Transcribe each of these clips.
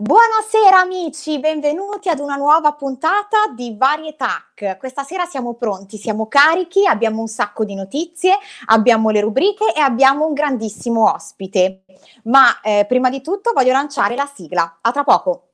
Buonasera amici, benvenuti ad una nuova puntata di Varietac. Questa sera siamo pronti, siamo carichi, abbiamo un sacco di notizie, abbiamo le rubriche e abbiamo un grandissimo ospite. Ma eh, prima di tutto voglio lanciare la sigla. A tra poco.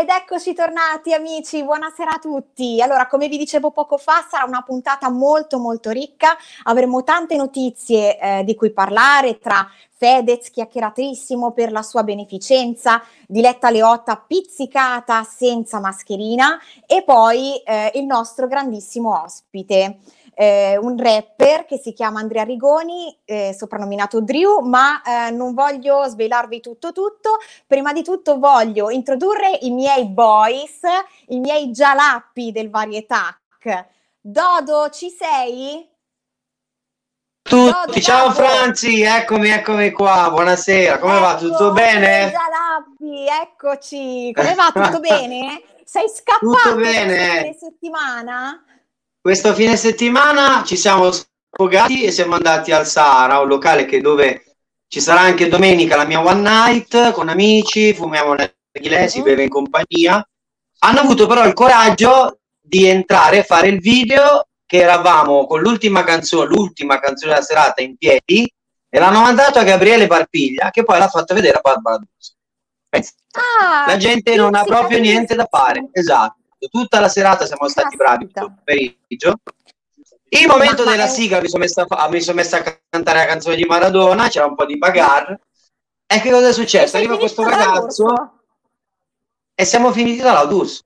Ed eccoci tornati amici, buonasera a tutti. Allora, come vi dicevo poco fa, sarà una puntata molto molto ricca, avremo tante notizie eh, di cui parlare tra Fedez chiacchieratissimo per la sua beneficenza, Diletta Leotta pizzicata senza mascherina e poi eh, il nostro grandissimo ospite eh, un rapper che si chiama Andrea Rigoni, eh, soprannominato Drew, ma eh, non voglio svelarvi tutto tutto. Prima di tutto voglio introdurre i miei boys, i miei gialappi del Varietac. Dodo, ci sei? Tutti, ciao Dodo. Franzi, eccomi, eccomi qua, buonasera, come ecco, va? Tutto bene? Gialappi, eccoci, come va? Tutto bene? Sei scappato Tutto bene. settimana? Questo fine settimana ci siamo sfogati e siamo andati al Sahara, un locale che dove ci sarà anche domenica la mia one night con amici, fumiamo narghilè, si beve in compagnia. Hanno avuto però il coraggio di entrare e fare il video che eravamo con l'ultima canzone, l'ultima canzone della serata in piedi e l'hanno mandato a Gabriele Barpiglia che poi l'ha fatto vedere a Barbara ah, la gente non ha proprio niente da fare. Esatto tutta la serata siamo stati bravi tutto il pomeriggio. Il momento della sigla mi sono, messa a, mi sono messa a cantare la canzone di Maradona, c'era un po' di bagarre. E che cosa è successo? Arriva questo ragazzo e siamo finiti dall'Audus.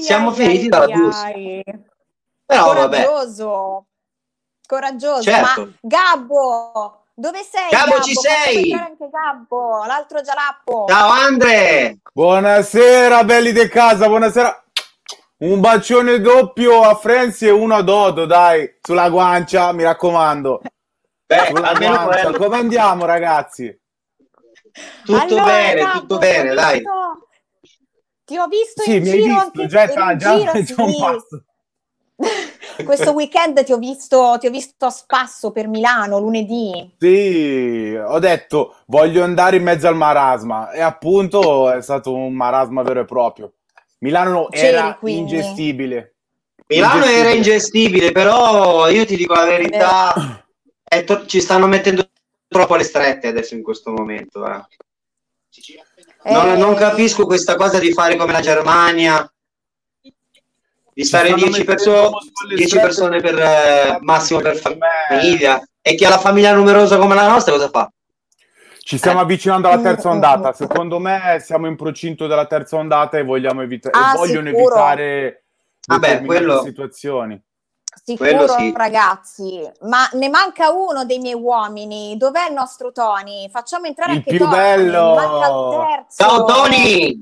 siamo ai, finiti dall'Audus. Però Coraggioso. vabbè. Coraggioso, certo. ma Gabbo, dove sei? Gabbo, Gabbo? ci sei? Anche Gabbo, l'altro gialappo. Ciao Andre. Buonasera, belli di casa, buonasera. Un bacione doppio a Frenzy e uno a Dodo, dai, sulla guancia, mi raccomando. Beh, sulla guancia. Come andiamo, ragazzi? Tutto allora, bene, Gabbo, tutto bene, dai. Ti ho visto sì, in giro visto, anche già, in già, giro, già, sì. un passo. Questo weekend ti ho, visto, ti ho visto a spasso per Milano lunedì. Sì, ho detto voglio andare in mezzo al marasma e appunto è stato un marasma vero e proprio. Milano C'eri, era quindi. ingestibile. Milano ingestibile. era ingestibile, però io ti dico la verità, to- ci stanno mettendo troppo le strette adesso in questo momento. Eh. Non, non, eh. capisco questa cosa di fare come la Germania, di stare 10 perso- persone per eh, massimo per famiglia e chi ha la famiglia numerosa come la nostra cosa fa? Ci stiamo eh. avvicinando alla terza ondata. Secondo me siamo in procinto della terza ondata e vogliamo evitare ah, vogliono sicuro. evitare Vabbè, quello... situazioni. Sicuro, sì. ragazzi, ma ne manca uno dei miei uomini. Dov'è il nostro Tony? Facciamo entrare il anche più Tony. bello. Ciao Tony!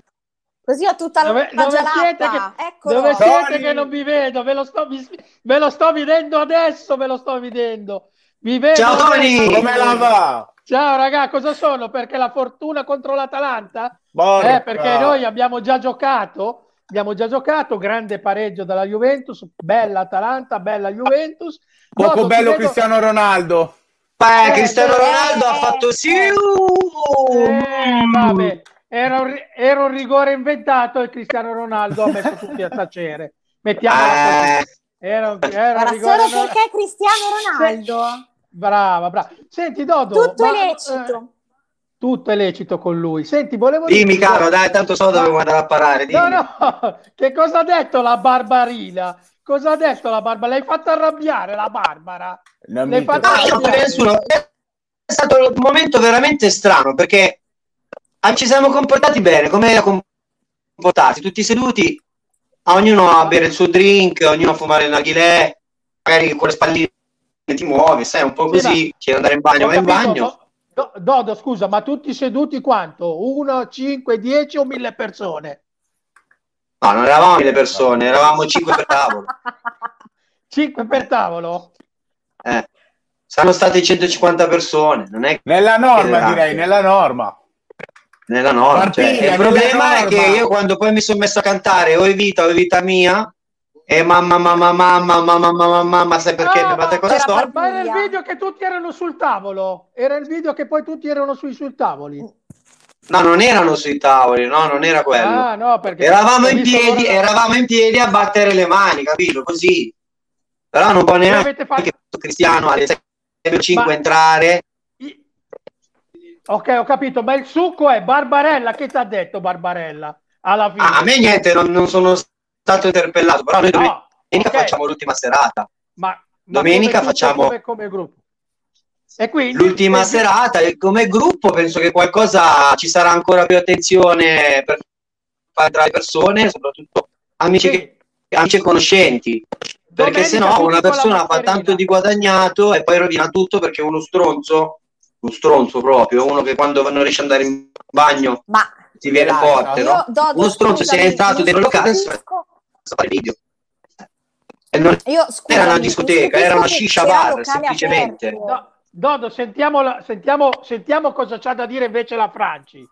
Così ho tutta la dove, dove siete, che, dove siete che non vi vedo? Ve lo, sto, vi, ve lo sto vedendo adesso, ve lo sto vedendo. Vi vedo Ciao Tony, come la va? Ciao raga, cosa sono? Perché la fortuna contro l'Atalanta? Eh, perché noi abbiamo già giocato, abbiamo già giocato, grande pareggio dalla Juventus, bella Atalanta, bella Juventus. Poco Dopo bello vedo... Cristiano Ronaldo. Beh, Cristiano Ronaldo ha fatto sì. Eh, vabbè. Era un, era un, rigore inventato e Cristiano Ronaldo ha messo tutti a tacere. Mettiamo eh. era, era un rigore solo perché Cristiano Ronaldo. Se... Brava, brava. Senti, Dodo. Tutto ma, è lecito. Eh, tutto è lecito con lui. Senti, volevo Dimmi, dire... caro, dai, tanto so dove andare a parare. Dimmi. No, no, che cosa ha detto la Barbarina? Cosa ha detto la Barbara? L'hai fatta arrabbiare la Barbara? Non L'hai fatta arrabbiare. Nessuno. È stato un momento veramente strano perché Ah, ci siamo comportati bene, come a comportarsi, tutti seduti, ognuno a bere il suo drink, ognuno a fumare il narghilè, magari con le spalline ti muovi, sai, un po' così, sì, chiedi andare in bagno, vai in bagno. Do, Dodo, scusa, ma tutti seduti quanto? Uno, cinque, dieci o mille persone? No, non eravamo mille persone, eravamo cinque per tavolo. cinque per tavolo? Eh, saranno state 150 persone, non è Nella norma, direi, nella norma nella norma. Cioè, il problema è che io quando poi mi sono messo a cantare o Evita o Evita mia e mamma mamma mamma mamma mamma mamma sai perché mi fate cosa sto? Ma era il video che tutti erano sul tavolo. Era il video che poi tutti erano sui, sul tavoli. No non erano sui tavoli no non era quello. Ah, no, perché eravamo in piedi eravamo in piedi a battere le mani capito? Così. Però non può neanche fatto... Cristiano alle 6.05 Ma... entrare Ok, ho capito, ma il succo è Barbarella. Che ti ha detto Barbarella? Alla fine. Ah, a me niente, non, non, sono stato interpellato, però noi no, domenica okay. facciamo l'ultima serata. Ma, ma domenica come facciamo come, come gruppo. E quindi, l'ultima quindi... serata e come gruppo penso che qualcosa ci sarà ancora più attenzione per fare entrare persone, soprattutto amici, sì. che, amici e conoscenti. Perché se no una persona fa tanto di guadagnato e poi rovina tutto perché uno stronzo un stronzo proprio, uno che quando non riesce ad andare in bagno Ma ti viene dai, forte, no? Do, uno stronzo si è entrato dentro il locale fare il video. E non io, scusami, era una discoteca, era una shisha bar, semplicemente. No, Dodo, sentiamo, sentiamo, sentiamo cosa c'ha da dire invece la Franci.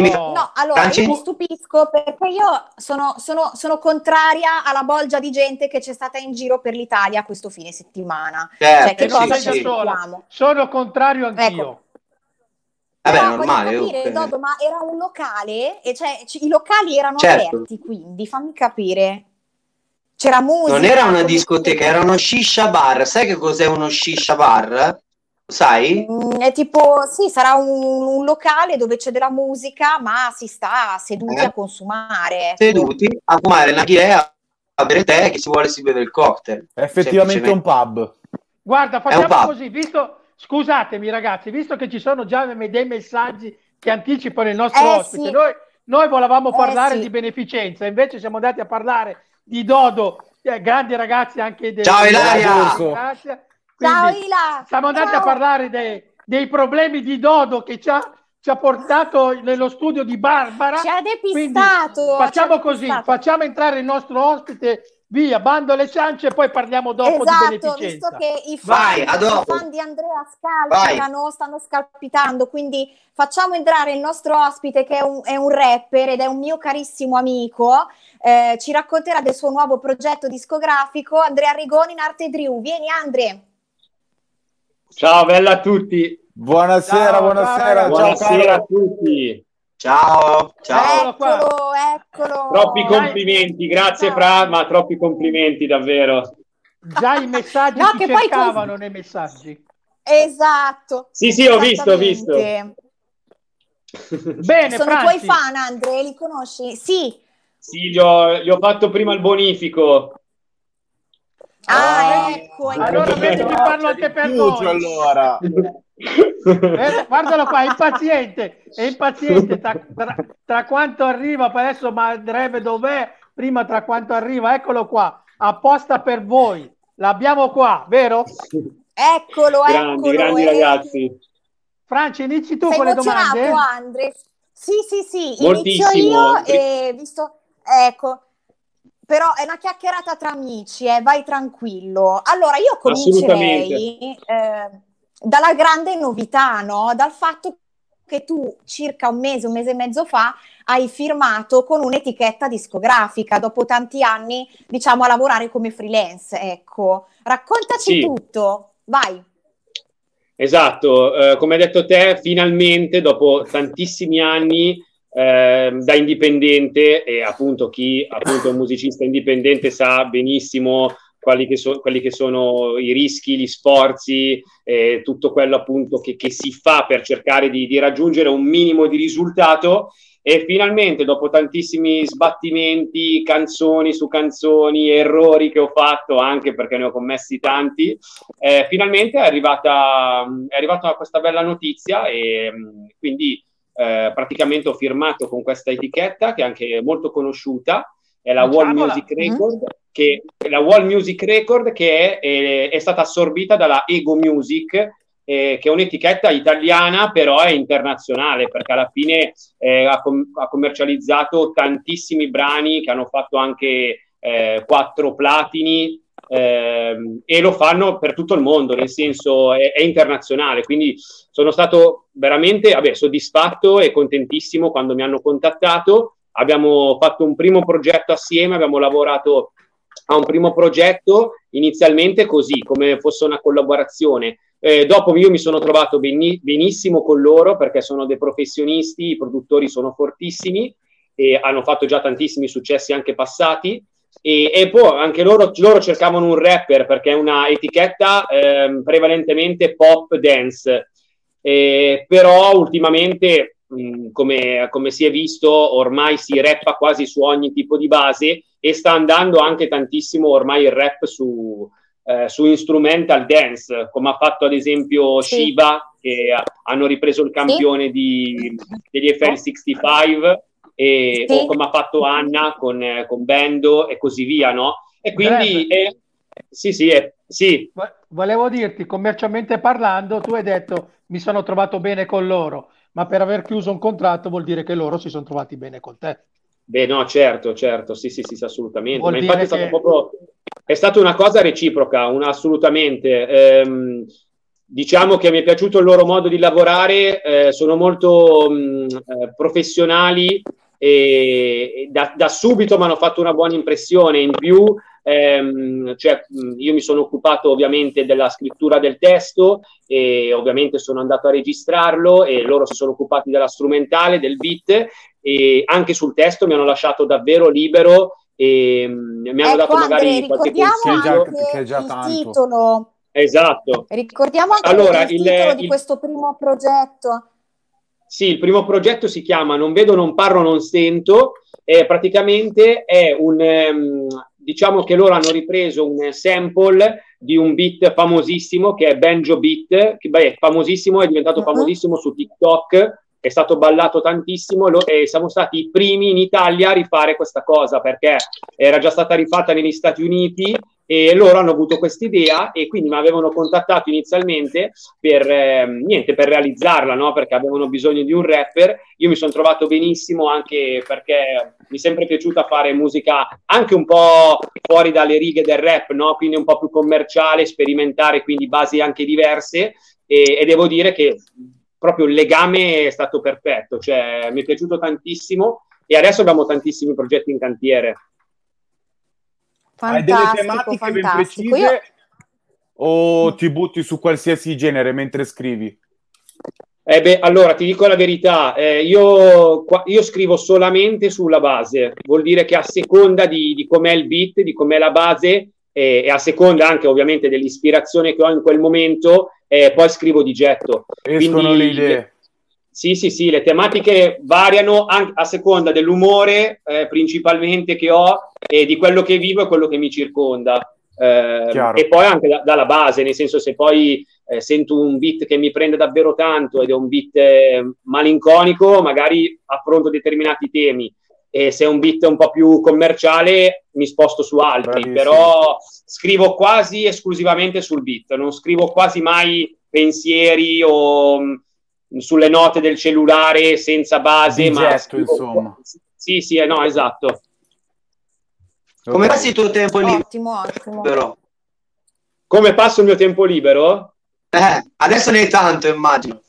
No, no allora io mi stupisco perché io sono, sono, sono, contraria alla bolgia di gente che c'è stata in giro per l'Italia questo fine settimana. Certo, cioè, che sì, cosa sì, sono, sono contrario anch'io. Ecco. Vabbè, Però normale. Capire, Dodo, ma era un locale, e cioè c- i locali erano certo. aperti, quindi fammi capire. C'era musica. Non era una discoteca, era uno shisha bar. Sai che cos'è uno shisha bar? Sai? Mm, è tipo, sì, sarà un, un, locale dove c'è della musica, ma si sta seduti eh? a consumare. Seduti a fumare la chilea, a bere tè, chi si vuole si beve il cocktail. È effettivamente un pub. Guarda, facciamo pub. così, visto, scusatemi ragazzi, visto che ci sono già dei messaggi che anticipano il nostro eh, ospite, sì. noi, noi, volevamo eh, parlare sì. di beneficenza, invece siamo andati a parlare di Dodo, eh, grandi ragazzi anche del... Ciao Ilaria! Grazie Ciao Ila! Siamo andati Ciao. a parlare dei, dei, problemi di Dodo che ci ha, ci ha, portato nello studio di Barbara. Ci ha depistato. facciamo così, facciamo entrare il nostro ospite via, bando le ciance e poi parliamo dopo esatto, di beneficenza. visto che i fan, Vai, i fan di Andrea scalpitano, stanno scalpitando, quindi facciamo entrare il nostro ospite che è un, è un rapper ed è un mio carissimo amico, eh, ci racconterà del suo nuovo progetto discografico, Andrea Rigoni in Arte Drew. Vieni Andre! Ciao, bella a tutti. Buonasera, ciao, buonasera. Ciao, buonasera ciao, a tutti. Ciao, ciao. Eccolo, eccolo. Troppi complimenti, grazie ciao. Fra, ma troppi complimenti davvero. Già i messaggi no, che cercavano poi... nei messaggi. Esatto. Sì, sì, ho visto, ho visto. Bene, Sono Franci. tuoi fan, Andre, li conosci? Sì. Sì, gli ho, gli ho fatto prima il bonifico. Ah, ah, ecco. Allora vedi che parlo anche per noi. Allora. Eh, guardalo qua, è impaziente, è impaziente tra, tra, tra quanto arriva, poi adesso ma andrebbe dov'è, prima tra quanto arriva, eccolo qua, apposta per voi, l'abbiamo qua, vero? Eccolo, grandi, eccolo. Grandi ragazzi. Francia, inizi tu Sei con le domande. Andre? Sì, sì, sì, inizio io e visto, ecco, però è una chiacchierata tra amici, eh, vai tranquillo. Allora, io comincerei eh, dalla grande novità, no? Dal fatto che tu circa un mese, un mese e mezzo fa hai firmato con un'etichetta discografica dopo tanti anni, diciamo, a lavorare come freelance. Ecco, raccontaci sì. tutto, vai. Esatto, eh, come hai detto te, finalmente dopo tantissimi anni eh, da indipendente e appunto chi appunto è un musicista indipendente sa benissimo quali che, so, quelli che sono i rischi, gli sforzi, eh, tutto quello appunto che, che, si fa per cercare di, di, raggiungere un minimo di risultato. E finalmente dopo tantissimi sbattimenti, canzoni su canzoni, errori che ho fatto anche perché ne ho commessi tanti, eh, finalmente è arrivata, è arrivata questa bella notizia e quindi eh, praticamente ho firmato con questa etichetta che è anche molto conosciuta è la World Music Record, mm-hmm. che, la World Music Record che è, è, è stata assorbita dalla Ego Music, eh, che è un'etichetta italiana, però è internazionale, perché alla fine eh, ha, com- ha, commercializzato tantissimi brani che hanno fatto anche eh, quattro platini eh, e lo fanno per tutto il mondo, nel senso è, è internazionale. Quindi sono stato veramente vabbè, soddisfatto e contentissimo quando mi hanno contattato. Abbiamo fatto un primo progetto assieme, abbiamo lavorato a un primo progetto inizialmente così, come fosse una collaborazione. Eh, dopo io mi sono trovato beni- benissimo con loro perché sono dei professionisti, i produttori sono fortissimi e hanno fatto già tantissimi successi anche passati. E, e poi anche loro, loro, cercavano un rapper perché è una etichetta eh, prevalentemente pop dance. Eh, però ultimamente, mh, come, come si è visto, ormai si rappa quasi su ogni tipo di base e sta andando anche tantissimo ormai il rap su, eh, su instrumental dance, come ha fatto ad esempio sì. Shiba, che ha, hanno ripreso il campione sì. di, degli FL65, e, sì. o come ha fatto Anna con, con, Bendo e così via, no? E quindi, eh, sì, sì, eh, sì. Volevo dirti, commercialmente parlando, tu hai detto mi sono trovato bene con loro, ma per aver chiuso un contratto vuol dire che loro si sono trovati bene con te. Beh, no, certo, certo, sì, sì, sì, assolutamente. Vuol Ma infatti è, stato che... proprio, è stata una cosa reciproca, una, assolutamente. Ehm, diciamo che mi è piaciuto il loro modo di lavorare, eh, sono molto mh, mm, eh, professionali e da, da subito mi hanno fatto una buona impressione. In più, ehm, cioè, io mi sono occupato ovviamente della scrittura del testo e ovviamente sono andato a registrarlo e loro si sono occupati della strumentale, del beat e anche sul testo mi hanno lasciato davvero libero e mi hanno ecco, dato magari Andre, qualche consiglio. Che è già, che è già il titolo. Esatto. Ricordiamo anche allora, il, il titolo il, di questo primo progetto. Sì, il primo progetto si chiama Non vedo, non parlo, non sento. E praticamente è un, ehm, diciamo che loro hanno ripreso un sample di un beat famosissimo che è Banjo Beat, che beh, è famosissimo, è diventato uh-huh. famosissimo su TikTok, è stato ballato tantissimo e siamo stati i primi in Italia a rifare questa cosa perché era già stata rifatta negli Stati Uniti e loro hanno avuto questa idea e quindi mi avevano contattato inizialmente per, eh, niente, per realizzarla, no? perché avevano bisogno di un rapper. Io mi sono trovato benissimo anche perché mi è sempre piaciuta fare musica anche un po' fuori dalle righe del rap, no? quindi un po' più commerciale, sperimentare, quindi basi anche diverse e, e devo dire che proprio il legame è stato perfetto, cioè mi è piaciuto tantissimo e adesso abbiamo tantissimi progetti in cantiere. Fantastico, Hai delle tematiche fantastico. ben precise Io... o ti butti su qualsiasi genere mentre scrivi? Eh beh, allora ti dico la verità, eh, io, io, scrivo solamente sulla base, vuol dire che a seconda di, di com'è il beat, di com'è la base eh, e a seconda anche ovviamente dell'ispirazione che ho in quel momento, eh, poi scrivo di getto. Escono Quindi, le idee. Sì, sì, sì, le tematiche variano anche a seconda dell'umore eh, principalmente che ho e di quello che vivo e quello che mi circonda. Eh, e poi anche da, dalla base, nel senso se poi eh, sento un beat che mi prende davvero tanto ed è un beat eh, malinconico, magari affronto determinati temi e se è un beat un po' più commerciale mi sposto su altri, Bravissimo. però scrivo quasi esclusivamente sul beat, non scrivo quasi mai pensieri o sulle note del cellulare senza base, Di ma getto, insomma. Sì, sì, eh, no, esatto. Come passi il tuo tempo libero? Ottimo, ottimo. Come passo il mio tempo libero? Eh, adesso ne hai tanto, immagino.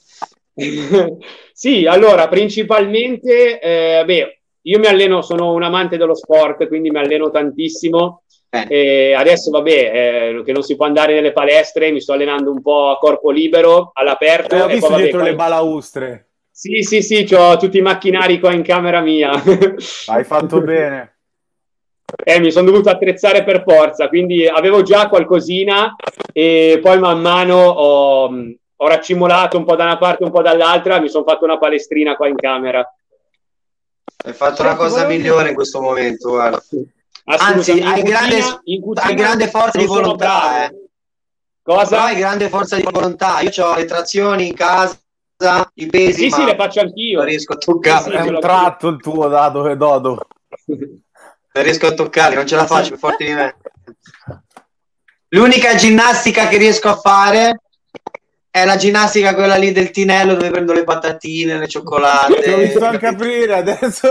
sì, allora, principalmente, eh, beh, io mi alleno, sono un amante dello sport, quindi mi alleno tantissimo eh. adesso, vabbè, eh, che non si può andare nelle palestre, mi sto allenando un po' a corpo libero, all'aperto. Eh, ho visto poi, dietro vabbè, le balaustre. Sì, sì, sì, ho tutti i macchinari qua in camera mia. Hai fatto bene. Eh, mi sono dovuto attrezzare per forza, quindi avevo già qualcosina e poi man mano ho, ho raccimolato un po' da una parte, un po' dall'altra, mi sono fatto una palestrina qua in camera. Hai fatto la cosa migliore in questo momento, guarda. Anzi, hai grande, hai grande forza di volontà. Eh. Cosa? hai grande forza di volontà. Io ho le trazioni in casa, i pesi. Sì, sì, le faccio anch'io. Non riesco a toccare. Sì, sì, è un tratto il tuo, da dove dodo. Non riesco a toccarli, non ce la faccio, più forte di me. L'unica ginnastica che riesco a fare è la ginnastica quella lì del tinello dove prendo le patatine, le cioccolate. Non mi sto a capire adesso.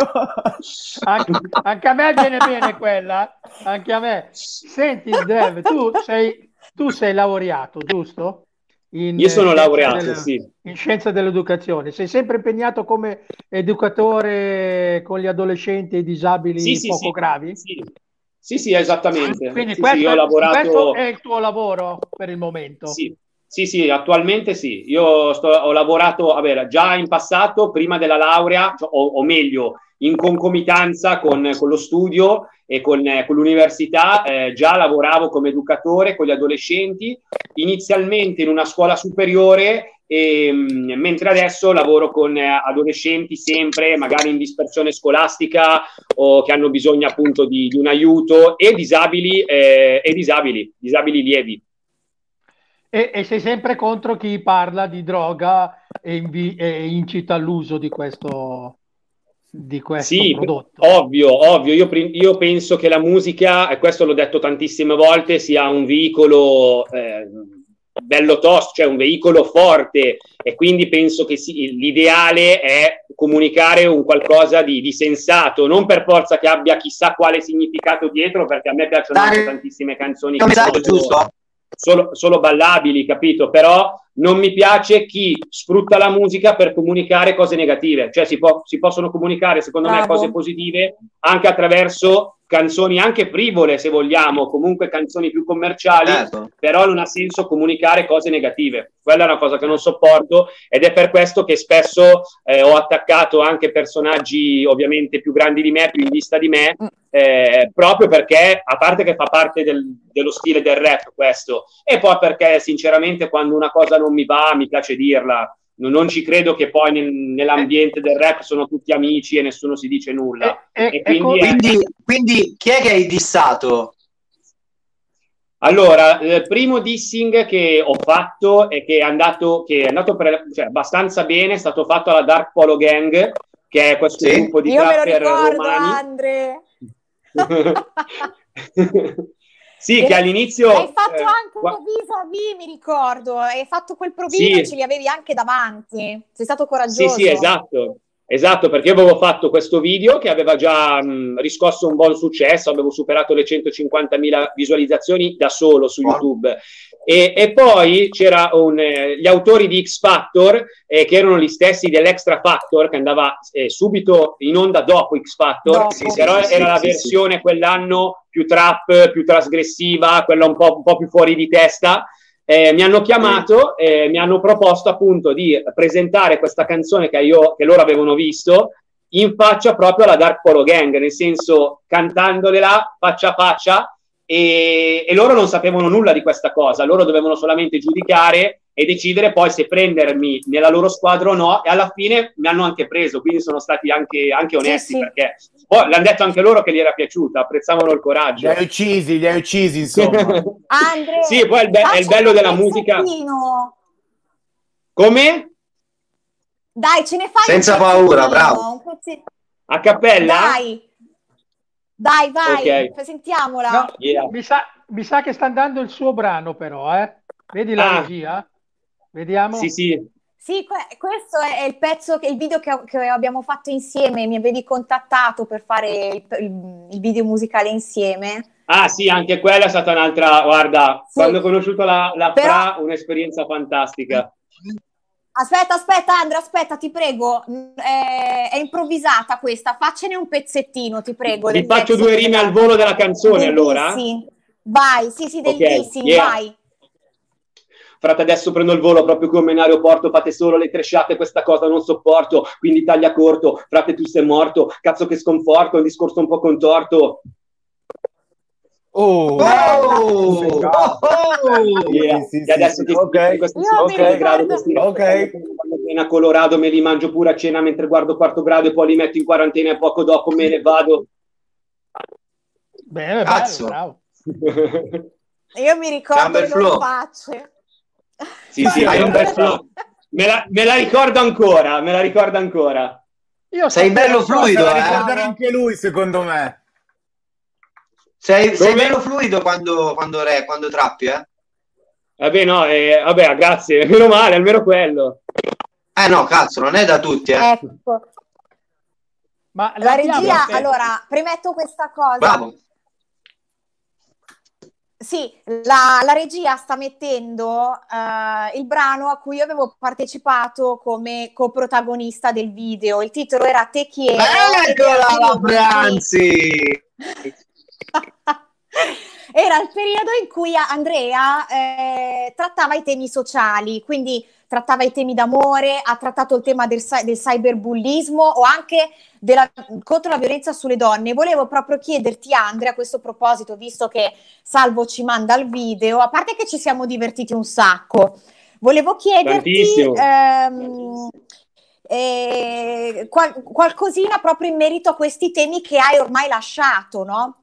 Anche, anche, a me viene bene quella, anche a me. Senti, Dev, tu sei, tu sei laureato, giusto? In, Io sono laureato, del, sì. In scienza dell'educazione. Sei sempre impegnato come educatore con gli adolescenti e disabili sì, poco sì, gravi? Sì. Sì, sì, esattamente. Quindi questo, ho lavorato... questo è il tuo lavoro per il momento? Sì, sì, sì, attualmente sì. Io sto, ho lavorato vabbè, già in passato, prima della laurea, cioè, o, o, meglio, in concomitanza con, con lo studio e con, eh, con l'università, eh, già lavoravo come educatore con gli adolescenti, inizialmente in una scuola superiore, e, mh, mentre adesso lavoro con eh, adolescenti sempre, magari in dispersione scolastica o che hanno bisogno appunto di, di un aiuto e disabili, eh, e disabili, disabili lievi. E, e, sei sempre contro chi parla di droga e, invi- e incita all'uso di questo, di questo sì, prodotto. Ovvio, ovvio. Io, io, penso che la musica, e questo l'ho detto tantissime volte, sia un veicolo eh, bello tosto, cioè un veicolo forte e quindi penso che sì, l'ideale è comunicare un qualcosa di, di, sensato, non per forza che abbia chissà quale significato dietro, perché a me piacciono anche tantissime canzoni. Che sono, giusto solo, solo ballabili, capito? Però non mi piace chi sfrutta la musica per comunicare cose negative, cioè si, può, si possono comunicare secondo Bravo. me cose positive anche attraverso canzoni anche frivole se vogliamo, comunque canzoni più commerciali, certo. però non ha senso comunicare cose negative. Quella è una cosa che non sopporto ed è per questo che spesso eh, ho attaccato anche personaggi ovviamente più grandi di me, più in vista di me, mm. eh, proprio perché, a parte che fa parte del, dello stile del rap questo, e poi perché sinceramente quando una cosa non mi va mi piace dirla non ci credo che poi nel, nell'ambiente del rap sono tutti amici e nessuno si dice nulla. E, e, e quindi, ecco, quindi, quindi, chi è che hai dissato? Allora, il primo dissing che ho fatto e che è andato, che è andato per, cioè, abbastanza bene è stato fatto alla Dark Polo Gang, che è questo sì. gruppo di Io trapper romani. Andre. Sì, che all'inizio... Hai fatto eh, anche un vis-a-vis, mi ricordo, hai fatto quel provino sì. e ce li avevi anche davanti, sei stato coraggioso. Sì, sì, esatto, esatto, perché avevo fatto questo video che aveva già mh, riscosso un buon successo, avevo superato le 150.000 visualizzazioni da solo su YouTube. E, e poi c'erano eh, gli autori di X Factor, eh, che erano gli stessi dell'Extra Factor, che andava eh, subito in onda dopo X Factor, dopo, sì, però sì, era sì, la versione quell'anno più trap, più trasgressiva, quella un po', un po più fuori di testa. Eh, mi hanno chiamato e mi hanno proposto appunto di presentare questa canzone che, io, che loro avevano visto in faccia proprio alla Dark Polo Gang, nel senso cantandolela faccia a faccia e, e, loro non sapevano nulla di questa cosa, loro dovevano solamente giudicare e decidere poi se prendermi nella loro squadra o no e alla fine mi hanno anche preso, quindi sono stati anche, anche onesti sì, sì. perché oh, l'hanno detto anche loro che gli era piaciuta, apprezzavano il coraggio. Li hai uccisi, li hai uccisi insomma. Andre, sì, poi è il, be- è il bello della musica. Come? Dai, ce ne fai Senza paura, bravo. A cappella? Dai. Dai, vai, okay. sentiamola. No, yeah. mi, sa, mi, sa, che sta andando il suo brano, però, eh? Vedi la ah. regia? Vediamo. Sì, sì. Sì, questo è il pezzo, il video che, che, abbiamo fatto insieme. Mi avevi contattato per fare il, il, il, video musicale insieme. Ah, sì, anche quella è stata un'altra. Guarda, sì. quando ho conosciuto la, la Però... Fra, un'esperienza fantastica. Aspetta, aspetta, Andrea, aspetta, ti prego. Mm, è, improvvisata questa. Faccene un pezzettino, ti prego. Vi faccio due rime al volo della canzone, allora? Sì, vai, sì, sì, del okay, yeah. vai. Frate, adesso prendo il volo proprio come in aeroporto, fate solo le tresciate, questa cosa non sopporto, quindi taglia corto, frate tu sei morto, cazzo che sconforto, un discorso un po' contorto. Oh, oh, oh, oh, yeah. sì, sì, e adesso ti okay. questi okay. grado, questi ok. Quando Colorado me li mangio pure a cena mentre guardo quarto grado e poi li metto in quarantena e poco dopo me ne vado. Bene, Cazzo. bravo. Io mi ricordo le loro facce. Sì, sì, hai un bel flow. Me la, me la ricordo ancora, me la ricordo ancora. Io Sei bello fluido, eh? ricordare anche lui, secondo me. Sei, sei bello fluido quando, quando, re, quando trappi, eh? Vabbè, no, eh, vabbè, grazie, meno male, almeno quello. Eh no, cazzo, non è da tutti, eh. Ecco. Ma la regia, allora, premetto questa cosa. Bravo. Sì, la, la, regia sta mettendo uh, il brano a cui io avevo partecipato come coprotagonista del video. Il titolo era Te chiedo. Eccola, Branzi! era il periodo in cui Andrea eh, trattava i temi sociali, quindi trattava i temi d'amore, ha trattato il tema del, del cyberbullismo o anche della, contro la violenza sulle donne. Volevo proprio chiederti, Andrea, a questo proposito, visto che Salvo ci manda il video, a parte che ci siamo divertiti un sacco, volevo chiederti ehm, eh, qual- qualcosina proprio in merito a questi temi che hai ormai lasciato, no?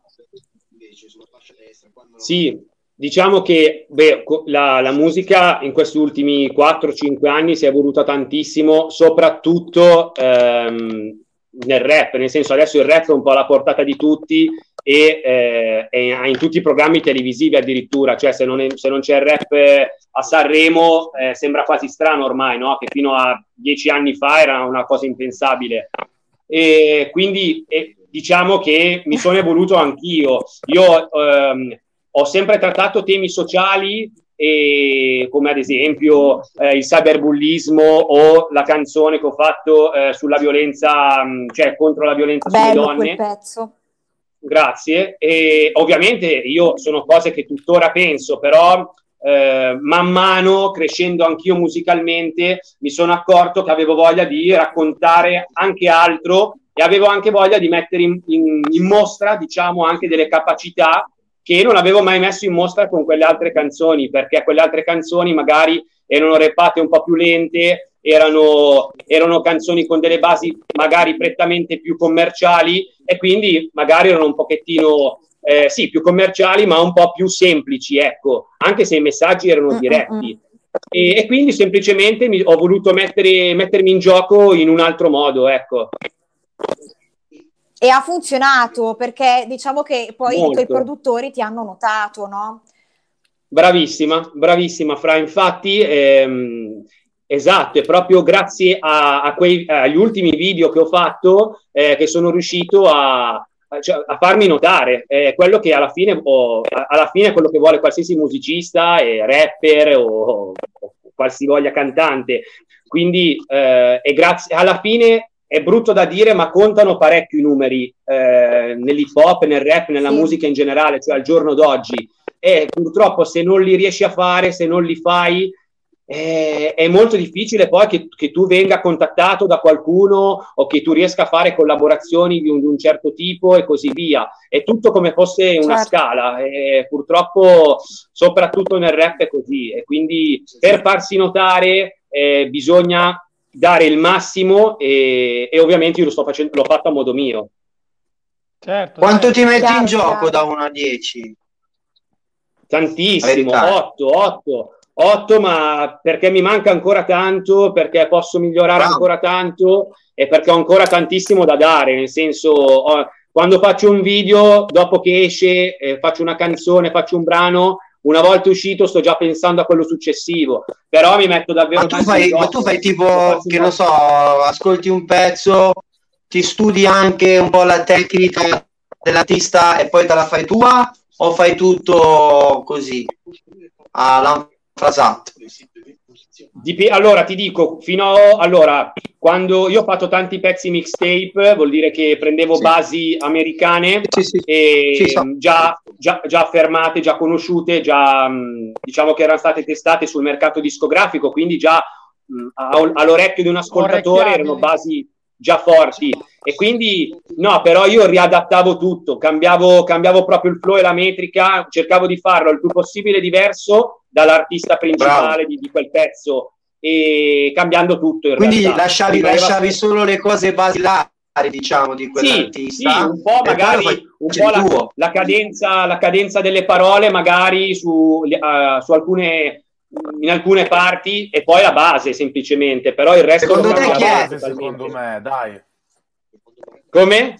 Sì, Diciamo che beh, la, la, musica in questi ultimi 4-5 anni si è evoluta tantissimo, soprattutto ehm, nel rap, nel senso adesso il rap è un po' alla portata di tutti e eh, è in tutti i programmi televisivi addirittura, cioè se non, è, se non c'è il rap a Sanremo eh, sembra quasi strano ormai, no? che fino a dieci anni fa era una cosa impensabile. E quindi eh, diciamo che mi sono evoluto anch'io. Io ehm, ho sempre trattato temi sociali e, come ad esempio eh, il cyberbullismo o la canzone che ho fatto eh, sulla violenza, mm, cioè contro la violenza Bello sulle donne. Quel pezzo. Grazie. E ovviamente io sono cose che tuttora penso, però eh, man mano, crescendo anch'io musicalmente, mi sono accorto che avevo voglia di raccontare anche altro e avevo anche voglia di mettere in, in, in mostra, diciamo, anche delle capacità che non avevo mai messo in mostra con quelle altre canzoni, perché quelle altre canzoni magari erano repate un po' più lente, erano, erano canzoni con delle basi magari prettamente più commerciali e quindi magari erano un pochettino eh, sì, più commerciali, ma un po' più semplici, ecco, anche se i messaggi erano mm, diretti. Mm, e, e, quindi semplicemente mi, ho voluto mettere, mettermi in gioco in un altro modo, ecco. E ha funzionato perché diciamo che poi Molto. i tuoi produttori ti hanno notato, no? Bravissima, bravissima Fra, infatti ehm, esatto, è proprio grazie a, a quei, agli ultimi video che ho fatto eh, che sono riuscito a, a, cioè, a farmi notare, è quello che alla fine, ho, alla fine è quello che vuole qualsiasi musicista, e rapper o, o qualsivoglia cantante, quindi eh, è grazie, alla fine è brutto da dire, ma contano parecchio i numeri eh, nell'hip hop, nel rap, nella sì. musica in generale, cioè al giorno d'oggi. E purtroppo se non li riesci a fare, se non li fai, eh, è molto difficile poi che, che, tu venga contattato da qualcuno o che tu riesca a fare collaborazioni di un, di un certo tipo e così via. È tutto come fosse una certo. scala. E purtroppo, soprattutto nel rap, è così. E quindi per farsi notare eh, bisogna dare il massimo e, e ovviamente io lo sto facendo, l'ho fatto a modo mio. Certo, Quanto certo. ti metti chiaro, in gioco chiaro. da 1 a 10? Tantissimo, 8, 8, 8, ma perché mi manca ancora tanto, perché posso migliorare wow. ancora tanto e perché ho ancora tantissimo da dare, nel senso... Ho, quando faccio un video, dopo che esce, eh, faccio una canzone, faccio un brano, una volta uscito sto già pensando a quello successivo, però mi metto davvero... Ma tu fai, ma tu fai tipo, che non so, ascolti un pezzo, ti studi anche un po' la tecnica dell'artista e poi te la fai tua o fai tutto così, all'anfrasato? allora ti dico, fino a, allora, quando io ho fatto tanti pezzi mixtape, vuol dire che prendevo sì. basi americane sì, sì. e so. già, già, già, affermate, già conosciute, già diciamo che erano state testate sul mercato discografico, quindi già mh, all'orecchio di un ascoltatore erano basi già forti e quindi no però io riadattavo tutto cambiavo, cambiavo proprio il flow e la metrica cercavo di farlo il più possibile diverso dall'artista principale di, di, quel pezzo e cambiando tutto quindi realtà. lasciavi, lasciavi solo le cose basilari diciamo di quell'artista sì, sì, un po' magari un po la, la, cadenza, la cadenza delle parole magari su, uh, su alcune in alcune parti e poi la base semplicemente, però il resto secondo te chi è? Secondo me, dai. Come?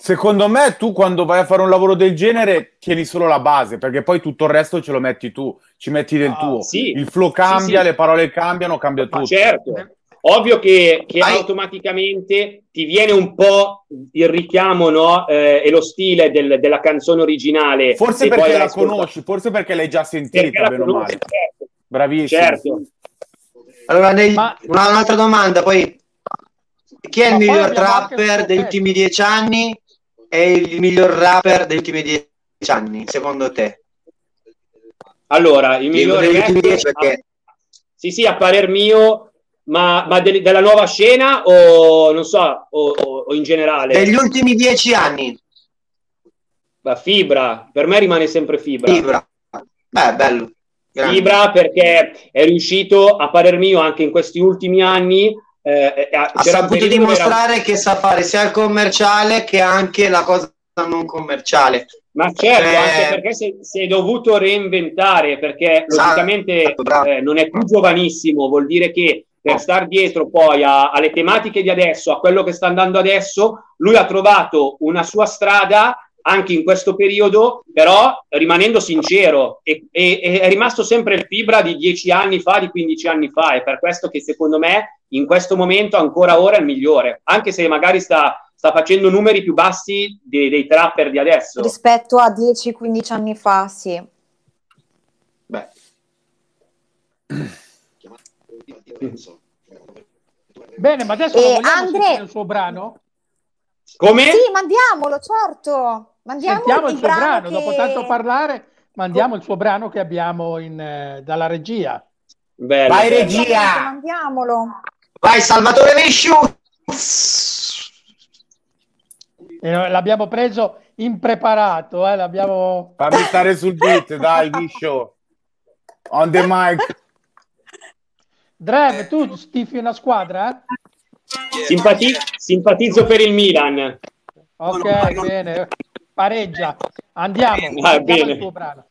Secondo me tu quando vai a fare un lavoro del genere tieni solo la base, perché poi tutto il resto ce lo metti tu, ci metti del ah, tuo. Sì. Il flow cambia, sì, sì. le parole cambiano, cambia tutto. Ma certo. Ovvio che, che automaticamente ti viene un po' il richiamo no? eh, e lo stile del, della canzone originale. Forse perché la conosci, forse perché l'hai già sentita, bene male. Certo. Bravissimo. Certo. Allora, nei, Ma... un'altra domanda, poi chi è il miglior rapper degli ultimi dieci anni e il miglior rapper degli ultimi dieci anni, secondo te? Allora, il miglior rapper... Perché... Sì, sì, a parer mio, ma, ma de- della nuova scena o non so, o, o, in generale? Degli ultimi dieci anni. La fibra, per me rimane sempre fibra. Fibra, beh, bello. Grande. Fibra perché è riuscito, a parer mio, anche in questi ultimi anni eh, ha saputo dimostrare era... che sa fare sia il commerciale che anche la cosa non commerciale. Ma certo, eh... anche perché si, si, è dovuto reinventare, perché esatto, logicamente eh, non è più giovanissimo, vuol dire che per star dietro poi a, alle tematiche di adesso, a quello che sta andando adesso, lui ha trovato una sua strada anche in questo periodo, però rimanendo sincero, e, e, è rimasto sempre il fibra di dieci anni fa, di 15 anni fa, è per questo che secondo me in questo momento ancora ora è il migliore, anche se magari sta, sta facendo numeri più bassi dei, dei trapper di adesso. Rispetto a 10-15 anni fa, sì. Beh. Bene, ma adesso eh, Andre... il suo brano? Come? Sì, mandiamolo, certo. Mandiamo Sentiamo il, suo brano, che... dopo tanto parlare, mandiamo il suo brano che abbiamo in, eh, dalla regia. Bello, Vai bello. regia! Mandiamolo. Vai Salvatore Visciu! Eh, l'abbiamo preso impreparato, eh, l'abbiamo... Fammi stare sul beat, dai Viscio. On the mic. Drev, tu stifi una squadra? Simpati- simpatizzo per il Milan. Ok, bene. Pareggia. Andiamo. Ah, andiamo bene.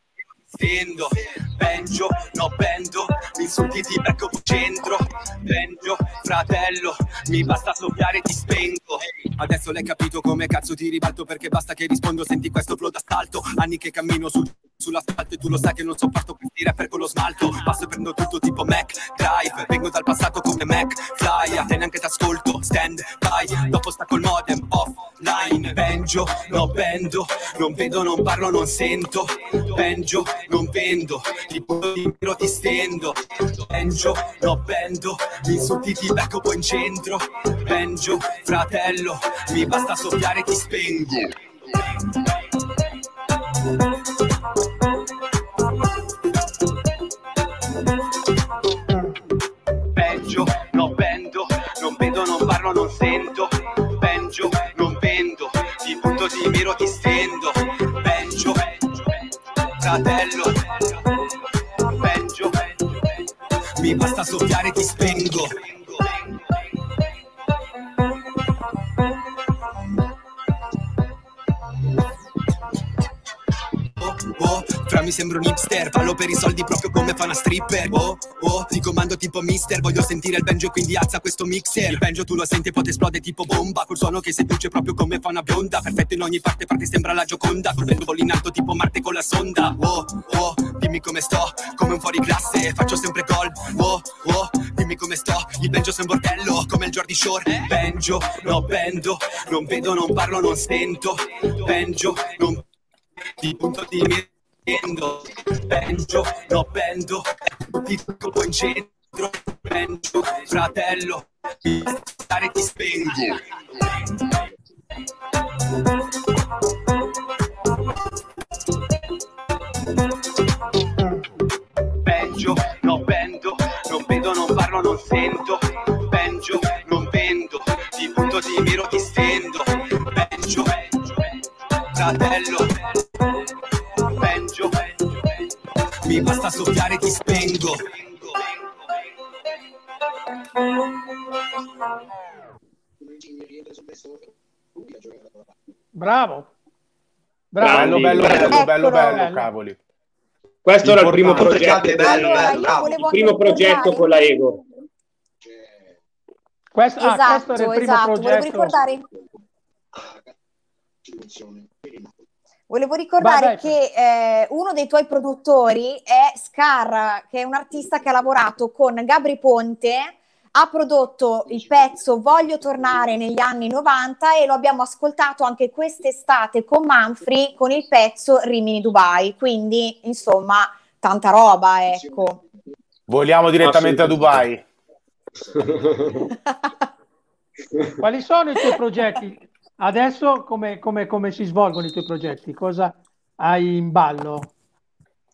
Stendo, peggio, no bendo, mi insulti ti becco centro, peggio, fratello, mi basta soffiare ti spengo. Adesso l'hai capito come cazzo ti ribalto perché basta che rispondo, senti questo flow d'assalto, anni che cammino su, sull'asfalto e tu lo sai che non sopporto questi rapper con lo smalto, passo e prendo tutto tipo Mac, Drive, vengo dal passato come Mac, Fly, a te neanche t'ascolto, stand by, dopo sta col modem, offline, peggio, no bendo, non vedo, non parlo, non sento, peggio, non vendo, ti butto in giro, ti stendo, Benjo, no bendo, mi insulti ti becco poi in centro, Benjo, fratello, mi basta soffiare ti spengo. Peggio, no bendo, non vedo, non parlo, non sento, Peggio, non vendo, ti butto, ti miro, ti stendo, Peggio, fratello. Peggio, mi basta soffiare ti spengo. Mi sembro un hipster, fallo per i soldi proprio come fa una stripper. Oh, oh, ti comando tipo mister Voglio sentire il banjo quindi alza questo mixer. Il banjo tu lo senti e poi esplode tipo bomba. Col suono che seduce proprio come fa una bionda. Perfetto in ogni parte, parte sembra la gioconda. Col volo in alto tipo Marte con la sonda. Oh, oh, dimmi come sto Come un fuori classe, faccio sempre gol. Oh, oh, dimmi come sto Il banjo sei un bordello, come il Jordi Shore. Banjo, no bendo Non vedo, non parlo, non sento. Banjo, non... Di punto di Bendo, bendo, no bendo, ti tocco in centro, bendo, fratello, stare ti spengo. Peggio, no bendo, non vedo, non parlo, non sento, peggio, non vendo, ti butto, ti miro, ti stendo, peggio, fratello, mi basta soffiare e ti spengo. Bravo. Bravo, bello, bello, bello, bello, bello, cavoli. Questo era il primo progetto, bello, bello, il primo progetto con la Ego. Questo, esatto, ah, questo era il primo esatto. progetto. Volevo ricordare Volevo ricordare vai, vai. che eh, uno dei tuoi produttori è Scar, che è un artista che ha lavorato con Gabri Ponte, ha prodotto il pezzo Voglio tornare negli anni 90 e lo abbiamo ascoltato anche quest'estate con Manfrey con il pezzo Rimini Dubai. Quindi, insomma, tanta roba, ecco. Vogliamo direttamente a Dubai. Quali sono i tuoi progetti? Adesso come, come, come si svolgono i tuoi progetti? Cosa hai in ballo?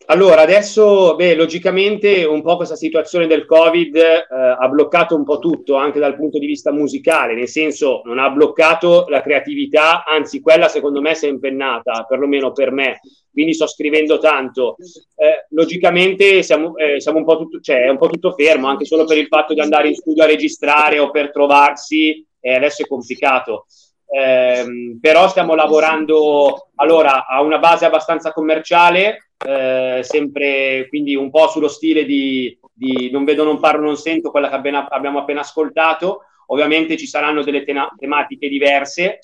Allora, adesso, beh, logicamente un po' questa situazione del Covid eh, ha bloccato un po' tutto, anche dal punto di vista musicale, nel senso non ha bloccato la creatività, anzi quella secondo me si è impennata, perlomeno per me, quindi sto scrivendo tanto. Eh, logicamente siamo, eh, siamo un po' tutto, cioè, è un po' tutto fermo, anche solo per il fatto di andare in studio a registrare o per trovarsi, adesso è complicato. Eh, però stiamo lavorando allora a una base abbastanza commerciale, eh, sempre quindi un po' sullo stile di, di, Non vedo, non parlo, non sento, quella che appena, abbiamo appena ascoltato. Ovviamente ci saranno delle tena- tematiche diverse.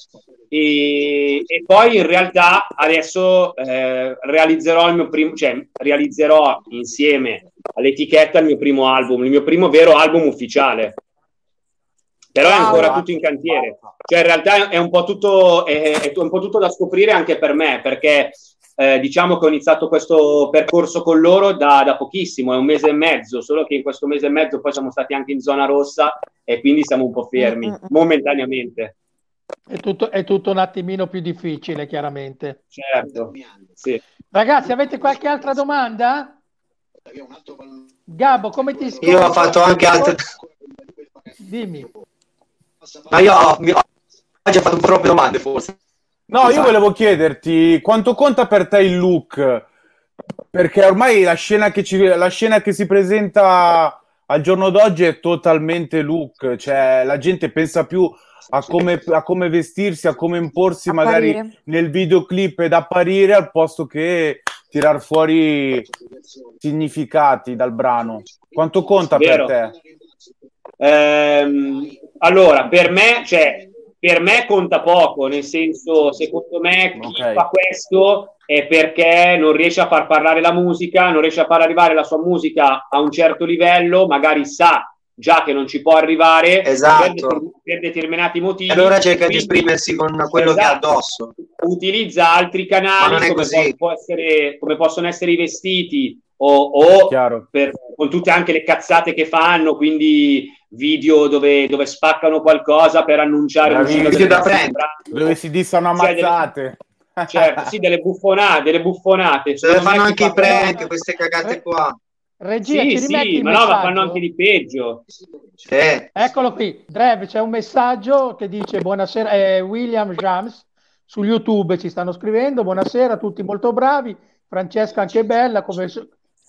E, e, poi in realtà adesso eh, realizzerò il mio primo, cioè realizzerò insieme all'etichetta il mio primo album, il mio primo vero album ufficiale però è ancora tutto in cantiere. Cioè, in realtà è un po' tutto, è, è un po tutto da scoprire anche per me, perché eh, diciamo che ho iniziato questo percorso con loro da, da, pochissimo, è un mese e mezzo, solo che in questo mese e mezzo poi siamo stati anche in zona rossa e quindi siamo un po' fermi, mm-hmm. momentaneamente. È tutto, è tutto un attimino più difficile, chiaramente. Certo, sì. Ragazzi, avete qualche altra domanda? Gabbo, come ti scrivi? Io ho fatto anche altre... Dimmi. Ma io ho, ho già fatto troppe domande, forse. No, esatto. io volevo chiederti quanto conta per te il look? Perché ormai la scena che, ci, la scena che si presenta al giorno d'oggi è totalmente look, cioè la gente pensa più a come, a come vestirsi, a come imporsi apparire. magari nel videoclip ed apparire al posto che tirar fuori significati dal brano. Quanto conta Vero. per te? Ehm, allora, per me, cioè, per me conta poco, nel senso, secondo me chi okay. fa questo è perché non riesce a far parlare la musica, non riesce a far arrivare la sua musica a un certo livello, magari sa già che non ci può arrivare esatto. per, per, determinati motivi. Allora cerca di esprimersi con quello esatto. che ha esatto. addosso. Utilizza altri canali come, può essere, come possono essere i vestiti o, o per, con tutte anche le cazzate che fanno, quindi video dove, dove spaccano qualcosa per annunciare un video da dove si dissano ammazzate. Cioè, certo, sì, delle buffonate, delle buffonate. Dove fanno anche i prank, queste cagate eh? qua. Regia, sì, sì, ma no, ma fanno anche di peggio. Sì. Eccolo qui, Drev, c'è un messaggio che dice buonasera, è William Jams su YouTube ci stanno scrivendo, buonasera, tutti molto bravi, Francesca anche bella, come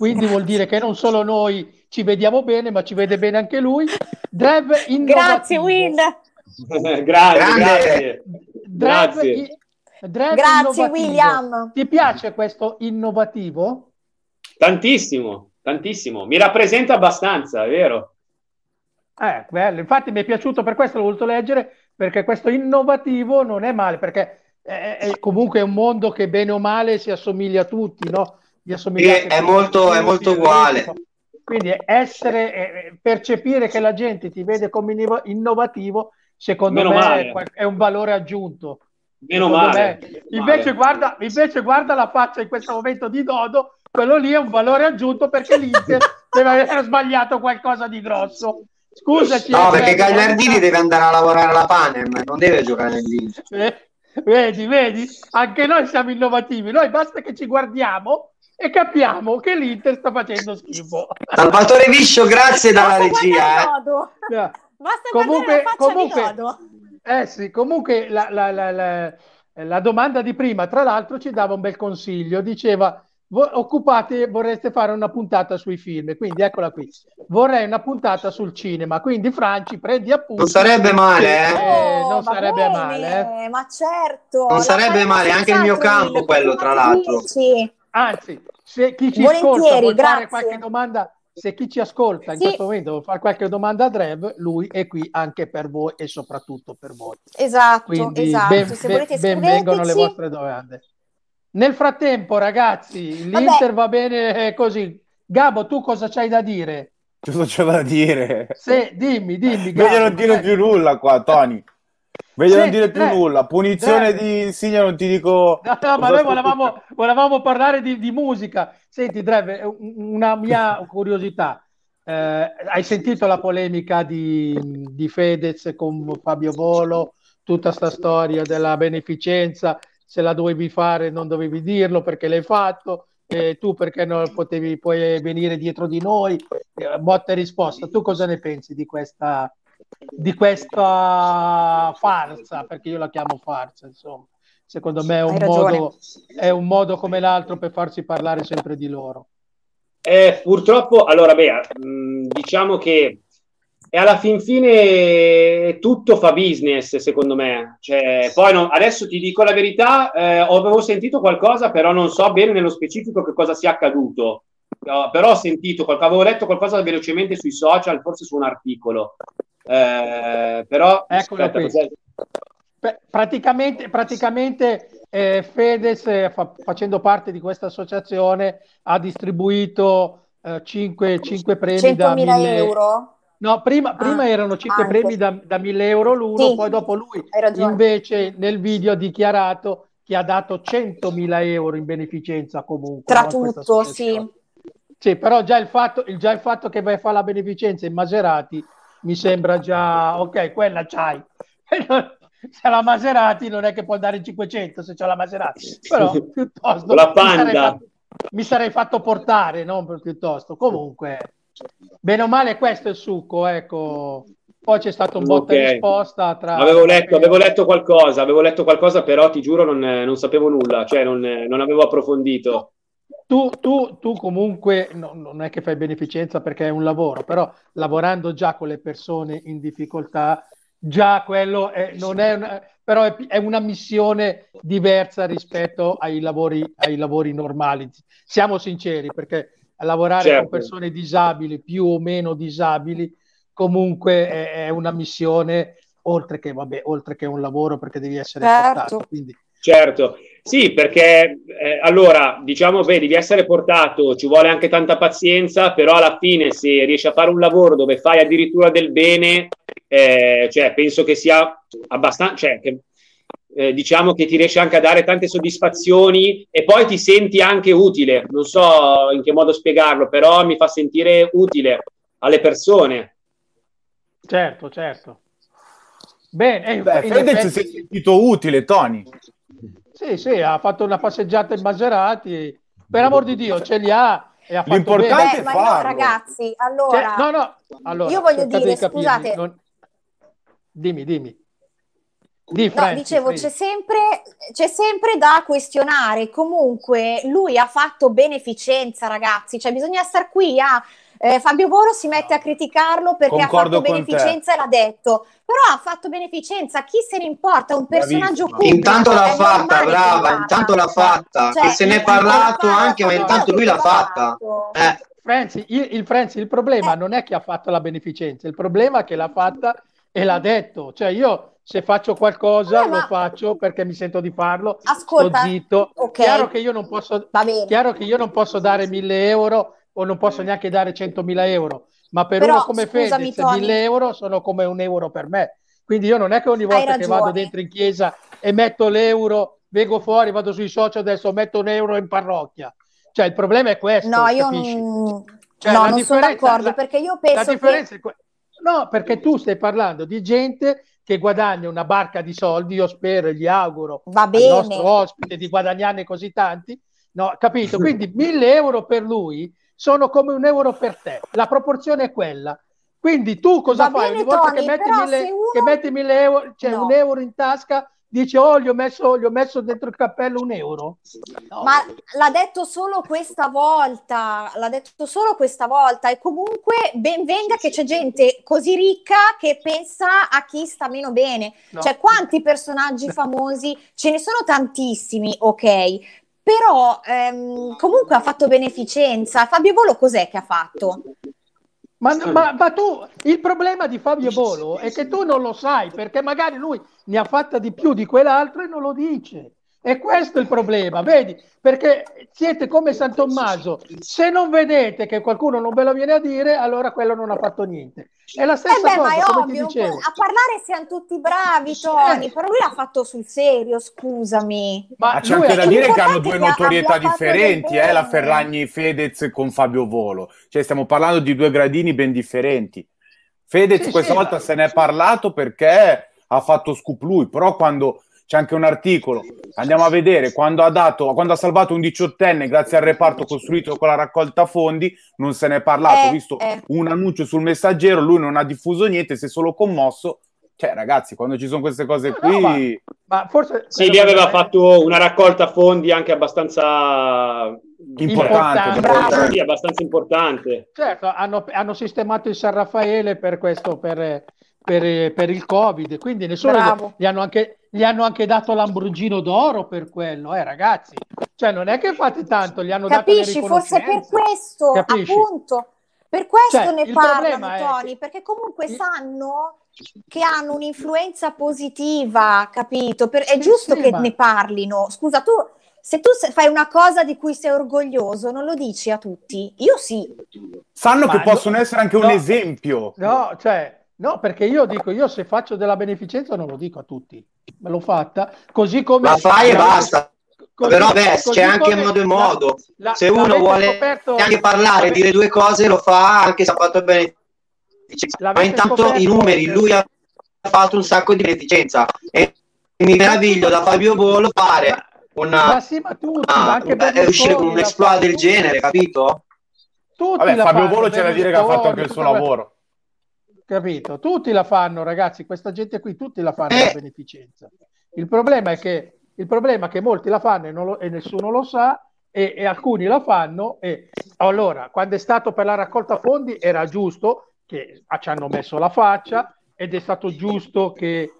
quindi vuol dire che non solo noi ci vediamo bene, ma ci vede bene anche lui. Drev Grazie, Will. grazie, grazie. grazie. Drev grazie William. Ti piace questo innovativo? Tantissimo, tantissimo. Mi rappresenta abbastanza, è vero? Eh, bello. Infatti mi è piaciuto, per questo l'ho voluto leggere, perché questo innovativo non è male, perché è, è comunque un mondo che bene o male si assomiglia a tutti, no? Di assomigliare. È molto, è molto uguale. Quindi essere, eh, percepire che la gente ti vede come innovativo, secondo Meno me è, è, un valore aggiunto. Meno male. Invece, male. Guarda, invece guarda la faccia in questo momento di Dodo, quello lì è un valore aggiunto perché l'Inter deve aver sbagliato qualcosa di grosso. Scusaci. No, perché Gagliardini deve andare a lavorare alla Panem, non deve giocare nell'Inter. Eh, vedi, vedi, anche noi siamo innovativi. Noi basta che ci guardiamo e capiamo che l'Inter sta facendo schifo. Salvatore Viscio, grazie dalla regia. Eh. Basta comunque, comunque, eh sì, comunque la, la, la, la, domanda di prima, tra l'altro, ci dava un bel consiglio. Diceva, occupate, vorreste fare una puntata sui film, quindi eccola qui. Vorrei una puntata sul cinema, quindi Franci, prendi appunto. Non sarebbe male, eh? eh non sarebbe bene, male. Eh? Ma certo. Non sarebbe male, anche il mio campo quello, tra l'altro. Sì. Anzi, se chi ci Volentieri, ascolta vuole fare qualche domanda se chi ci ascolta in sì. questo momento vuole fare qualche domanda a Drev, lui è qui anche per voi e soprattutto per voi. Esatto, Quindi esatto. Ben, se ben, ben vengono le vostre domande. Nel frattempo, ragazzi, l'Inter va bene così. Gabo, tu cosa c'hai da dire? Cosa c'è da dire? Sì, dimmi, dimmi. Gabo, Meglio non dire più nulla qua, Tony. Meglio non dire più nulla. Punizione Dre. di Insigne, non ti dico. No, no ma noi volevamo, volevamo parlare di, di, musica. Senti, Dre, una mia curiosità. Eh, hai sentito la polemica di, di Fedez con Fabio Volo, tutta questa storia della beneficenza se la dovevi fare non dovevi dirlo perché l'hai fatto, e tu perché non potevi poi venire dietro di noi, eh, botta e risposta. Tu cosa ne pensi di questa, di questa farsa? Perché io la chiamo farsa, insomma. Secondo me è un, modo, è un modo come l'altro per farsi parlare sempre di loro. Eh, purtroppo, allora, beh, diciamo che e alla fin fine tutto fa business, secondo me. Cioè, poi no, adesso ti dico la verità, eh, avevo sentito qualcosa, però non so bene nello specifico che cosa sia accaduto. Però ho sentito, avevo letto qualcosa velocemente sui social, forse su un articolo. Eh, però Eccolo aspetta, Beh, praticamente, praticamente eh, Fedez, eh, fa, facendo parte di questa associazione, ha distribuito 5, 5 premi da 1000 euro No, prima, prima ah, erano 5 anche. premi da, da 1000 euro l'uno, sì, poi dopo lui invece nel video ha dichiarato che ha dato 100.000 euro in beneficenza comunque. Tra no, tutto, sì. Sì, però già il, fatto, già il fatto che vai a fare la beneficenza in Maserati mi sembra già, ok, quella c'hai. se la Maserati non è che può dare 500 se c'è la Maserati, però piuttosto... La Panda. Mi sarei fatto, mi sarei fatto portare, no? Piuttosto. Comunque... Bene o male, questo è il succo, ecco. Poi c'è stato un botta okay. risposta tra... Avevo letto, avevo letto, qualcosa, avevo letto qualcosa, però ti giuro non, non sapevo nulla, cioè non, non avevo approfondito. Tu, tu, tu comunque no, non è che fai beneficenza perché è un lavoro, però lavorando già con le persone in difficoltà, già quello è, non è una, però è, è, una missione diversa rispetto ai lavori, ai lavori normali. Siamo sinceri perché lavorare certo. con persone disabili, più o meno disabili, comunque è, è una missione oltre che, vabbè, oltre che un lavoro perché devi essere certo. portato. Quindi... Certo, sì, perché eh, allora diciamo, che devi essere portato, ci vuole anche tanta pazienza, però alla fine se riesci a fare un lavoro dove fai addirittura del bene, eh, cioè penso che sia abbastanza, cioè che eh, diciamo che ti riesce anche a dare tante soddisfazioni e poi ti senti anche utile. Non so in che modo spiegarlo, però mi fa sentire utile alle persone. Certo, certo. Bene, eh, Beh, Fedez effetti... si è sentito utile, Tony. Sì, sì, ha fatto una passeggiata in Maserati. Per amor di Dio, ce li ha. E ha L'importante è farlo. No, ragazzi, allora, cioè, no, no, allora, io voglio dire, scusate, non... dimmi, dimmi. Di Franci, no, dicevo, c'è sempre, c'è sempre, da questionare. Comunque, lui ha fatto beneficenza, ragazzi. Cioè, bisogna stare qui a. Eh, Fabio Boro si mette a criticarlo perché Concordo ha fatto beneficenza e l'ha detto. Però ha fatto beneficenza, chi se ne importa? Un personaggio pubblico. Intanto l'ha fatta, brava, intanto l'ha fatta. Cioè, e se ne è parlato anche, ma intanto lui l'ha fatta. Eh. Franzi, il, il, Franzi, il problema eh. non è che ha fatto la beneficenza, il problema è che l'ha fatta e l'ha detto. Cioè, io se faccio qualcosa eh, lo faccio perché mi sento di farlo, ascolta, sto zitto. Okay. Chiaro, che io non posso, chiaro che io non posso dare mille euro o non posso neanche dare centomila euro, ma per Però, uno come scusami, Fedez mille euro sono come un euro per me. Quindi io non è che ogni volta che vado dentro in chiesa e metto l'euro, vengo fuori, vado sui social, adesso metto un euro in parrocchia. Cioè il problema è questo. No, io non, cioè, no, non sono d'accordo la, perché io penso che... No, perché tu stai parlando di gente che guadagna una barca di soldi, io spero e gli auguro Va bene. al nostro ospite di guadagnarne così tanti, no, capito? Quindi mille euro per lui sono come un euro per te, la proporzione è quella. Quindi tu cosa Va fai? Bene, Ogni volta Tony, che, metti mille, uno... che metti mille euro, cioè no. un euro in tasca, dice oh gli ho, messo, gli ho messo dentro il cappello un euro no. ma l'ha detto solo questa volta l'ha detto solo questa volta e comunque ben venga che c'è gente così ricca che pensa a chi sta meno bene no. cioè quanti personaggi famosi ce ne sono tantissimi ok però ehm, comunque ha fatto beneficenza Fabio Volo cos'è che ha fatto? Ma, ma, ma, tu, il problema di Fabio Bolo è che tu non lo sai perché magari lui ne ha fatta di più di quell'altro e non lo dice. E questo è il problema, vedi? Perché siete come San Tommaso, se non vedete che qualcuno non ve lo viene a dire, allora quello non ha fatto niente. È la stessa eh beh, cosa, come ovvio, ti dicevo. A parlare siamo tutti bravi, Tony, eh. però lui l'ha fatto sul serio, scusami. Ma, Ma c'è anche da dire che hanno due notorietà differenti, eh, la Ferragni Fedez con Fabio Volo. Cioè stiamo parlando di due gradini ben differenti. Fedez sì, questa sì, volta ma... se ne è parlato perché ha fatto scoop lui, però quando c'è anche un articolo. Andiamo a vedere quando ha, dato, quando ha salvato un diciottenne grazie al reparto costruito con la raccolta fondi, non se ne è parlato. Ho eh, visto eh. un annuncio sul messaggero, lui non ha diffuso niente, si è solo commosso. Cioè, ragazzi, quando ci sono queste cose qui. No, ma, ma, forse. Sì, lì aveva fatto una raccolta fondi anche abbastanza importante. importante. Sì, abbastanza importante. Certo, hanno, hanno, sistemato il San Raffaele per questo, per, per, per il Covid, quindi nessuno gli hanno, anche, gli hanno anche dato l'Ambrugino d'oro per quello, eh, ragazzi. Cioè, non è che fate tanto, gli hanno Capisci, dato forse per questo, Capisci? appunto, per questo cioè, ne parlano, Tony, che... perché comunque sanno che hanno un'influenza positiva, capito? Per, è sì, giusto sì, che ma... ne parlino. Scusa, tu se tu fai una cosa di cui sei orgoglioso, non lo dici a tutti? Io sì. Sanno ma che no, possono essere anche no, un esempio. No, cioè, No, perché io dico, io se faccio della beneficenza non lo dico a tutti, me l'ho fatta, così come... La fai e basta. Così, Però beh, c'è anche modo e modo. La, se uno vuole scoperto... anche parlare, dire due cose, lo fa anche se ha fatto beneficenza. Ma intanto scoperto... i numeri, lui ha fatto un sacco di beneficenza e mi meraviglio da Fabio Volo fare una... Ma sì, ma tutti, una, ma anche una, riuscire con un exploit del genere, capito? Tutti Vabbè, Fabio Volo c'è da dire che ha fatto anche il suo lavoro. Capito? Tutti la fanno, ragazzi, questa gente qui, tutti la fanno eh. la beneficenza. Il problema è che, il problema è che molti la fanno e, lo, e nessuno lo sa e, e, alcuni la fanno. E allora, quando è stato per la raccolta fondi era giusto che ci hanno messo la faccia ed è stato giusto che,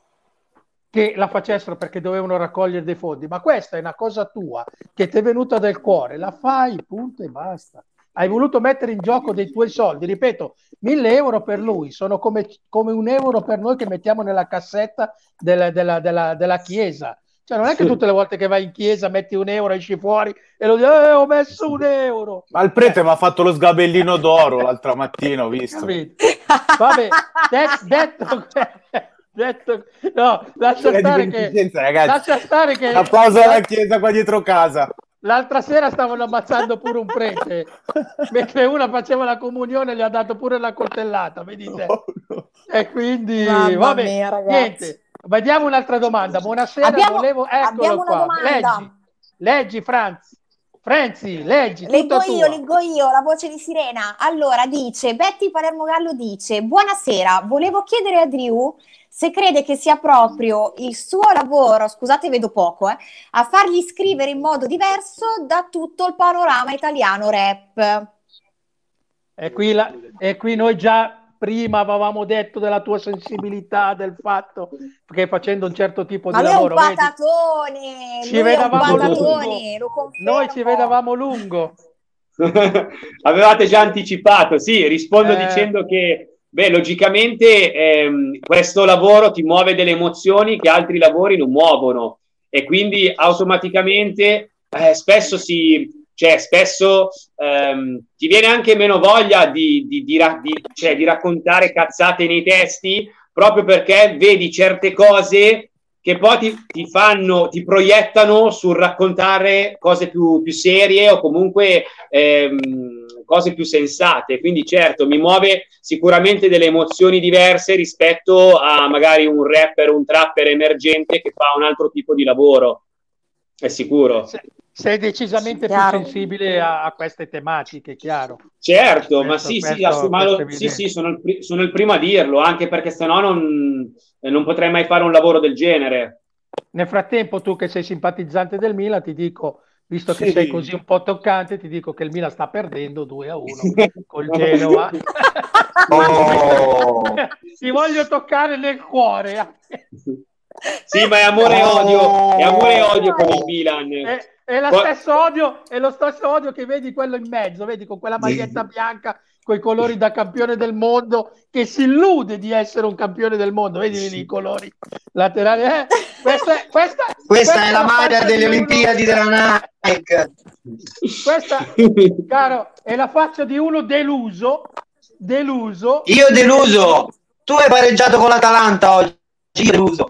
che la facessero perché dovevano raccogliere dei fondi. Ma questa è una cosa tua che ti è venuta del cuore, la fai, punto e basta hai voluto mettere in gioco dei tuoi soldi, ripeto, mille euro per lui sono come, come un euro per noi che mettiamo nella cassetta della, della, della, della chiesa. Cioè, non è che tutte le volte che vai in chiesa metti un euro, esci fuori e lo dici, eh, ho messo un euro. Ma il prete eh. mi ha fatto lo sgabellino d'oro l'altra mattina, ho visto. Vabbè, det- detto, detto, no, lascia stare, che, lascia stare che... Applauso alla chiesa qua dietro casa. L'altra sera stavano ammazzando pure un prete, mentre una faceva la comunione gli ha dato pure la coltellata, vedete? Oh, no. E quindi, Mamma vabbè, mia, niente. Vediamo un'altra domanda. Buonasera, abbiamo, volevo... Eccolo qua. Leggi, leggi, Franz. Franzi, leggi. Leggo io, leggo io, la voce di Sirena. Allora, dice, Betty Palermo Gallo dice, buonasera, volevo chiedere a Drew se crede che sia proprio il suo lavoro, scusate vedo poco, eh, a fargli scrivere in modo diverso da tutto il panorama italiano rap. E qui, la, e qui noi già prima avevamo detto della tua sensibilità, del fatto che facendo un certo tipo Ma di lavoro... Ma un patatone! Vedi, ci vedavamo patatone, lungo. Noi ci vedavamo lungo. Avevate già anticipato, sì, rispondo eh... dicendo che Beh, logicamente ehm, questo lavoro ti muove delle emozioni che altri lavori non muovono e quindi automaticamente eh, spesso si, cioè, spesso ehm, ti viene anche meno voglia di, di, di, cioè, di, raccontare cazzate nei testi proprio perché vedi certe cose che poi ti, ti fanno, ti proiettano sul raccontare cose più, più serie o comunque ehm, cose più sensate. Quindi certo, mi muove sicuramente delle emozioni diverse rispetto a magari un rapper, un trapper emergente che fa un altro tipo di lavoro. È sicuro. Sei decisamente più sensibile a, a, queste tematiche, chiaro. Certo, questo, ma sì, questo, sì, questo lo, sì, sì, sono il, sono il, primo a dirlo, anche perché sennò non, non potrei mai fare un lavoro del genere. Nel frattempo, tu che sei simpatizzante del Milan, ti dico, visto che sì. sei così un po' toccante, ti dico che il Milan sta perdendo 2 a 1 col Genoa. Oh. ti voglio toccare nel cuore. sì, ma è amore e odio, è amore e odio con il Milan. È, è, lo stesso odio, è lo stesso odio che vedi quello in mezzo, vedi con quella maglietta bianca con i colori da campione del mondo che si illude di essere un campione del mondo. Vedi sì. i colori laterali. Eh, questa, questa, questa, questa, è la maglia delle Olimpiadi della Nike. Questa, caro, è la faccia di uno deluso. Deluso. Io deluso. Tu hai pareggiato con l'Atalanta oggi. Io deluso.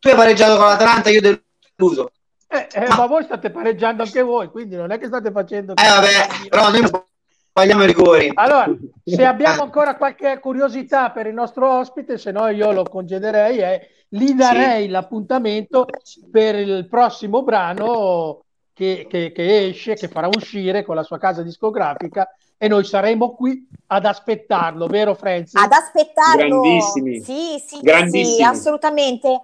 Tu hai pareggiato con l'Atalanta, io deluso. Eh, eh, ma voi state pareggiando anche voi, quindi non è che state facendo... Eh vabbè, però noi sbagliamo i rigori. Allora, se abbiamo ancora qualche curiosità per il nostro ospite, se no io lo congederei e gli darei sì. l'appuntamento per il prossimo brano che, che, che, esce, che farà uscire con la sua casa discografica e noi saremo qui ad aspettarlo, vero Francis? Ad aspettarlo. Grandissimi. Sì, sì, Grandissimi. sì, assolutamente.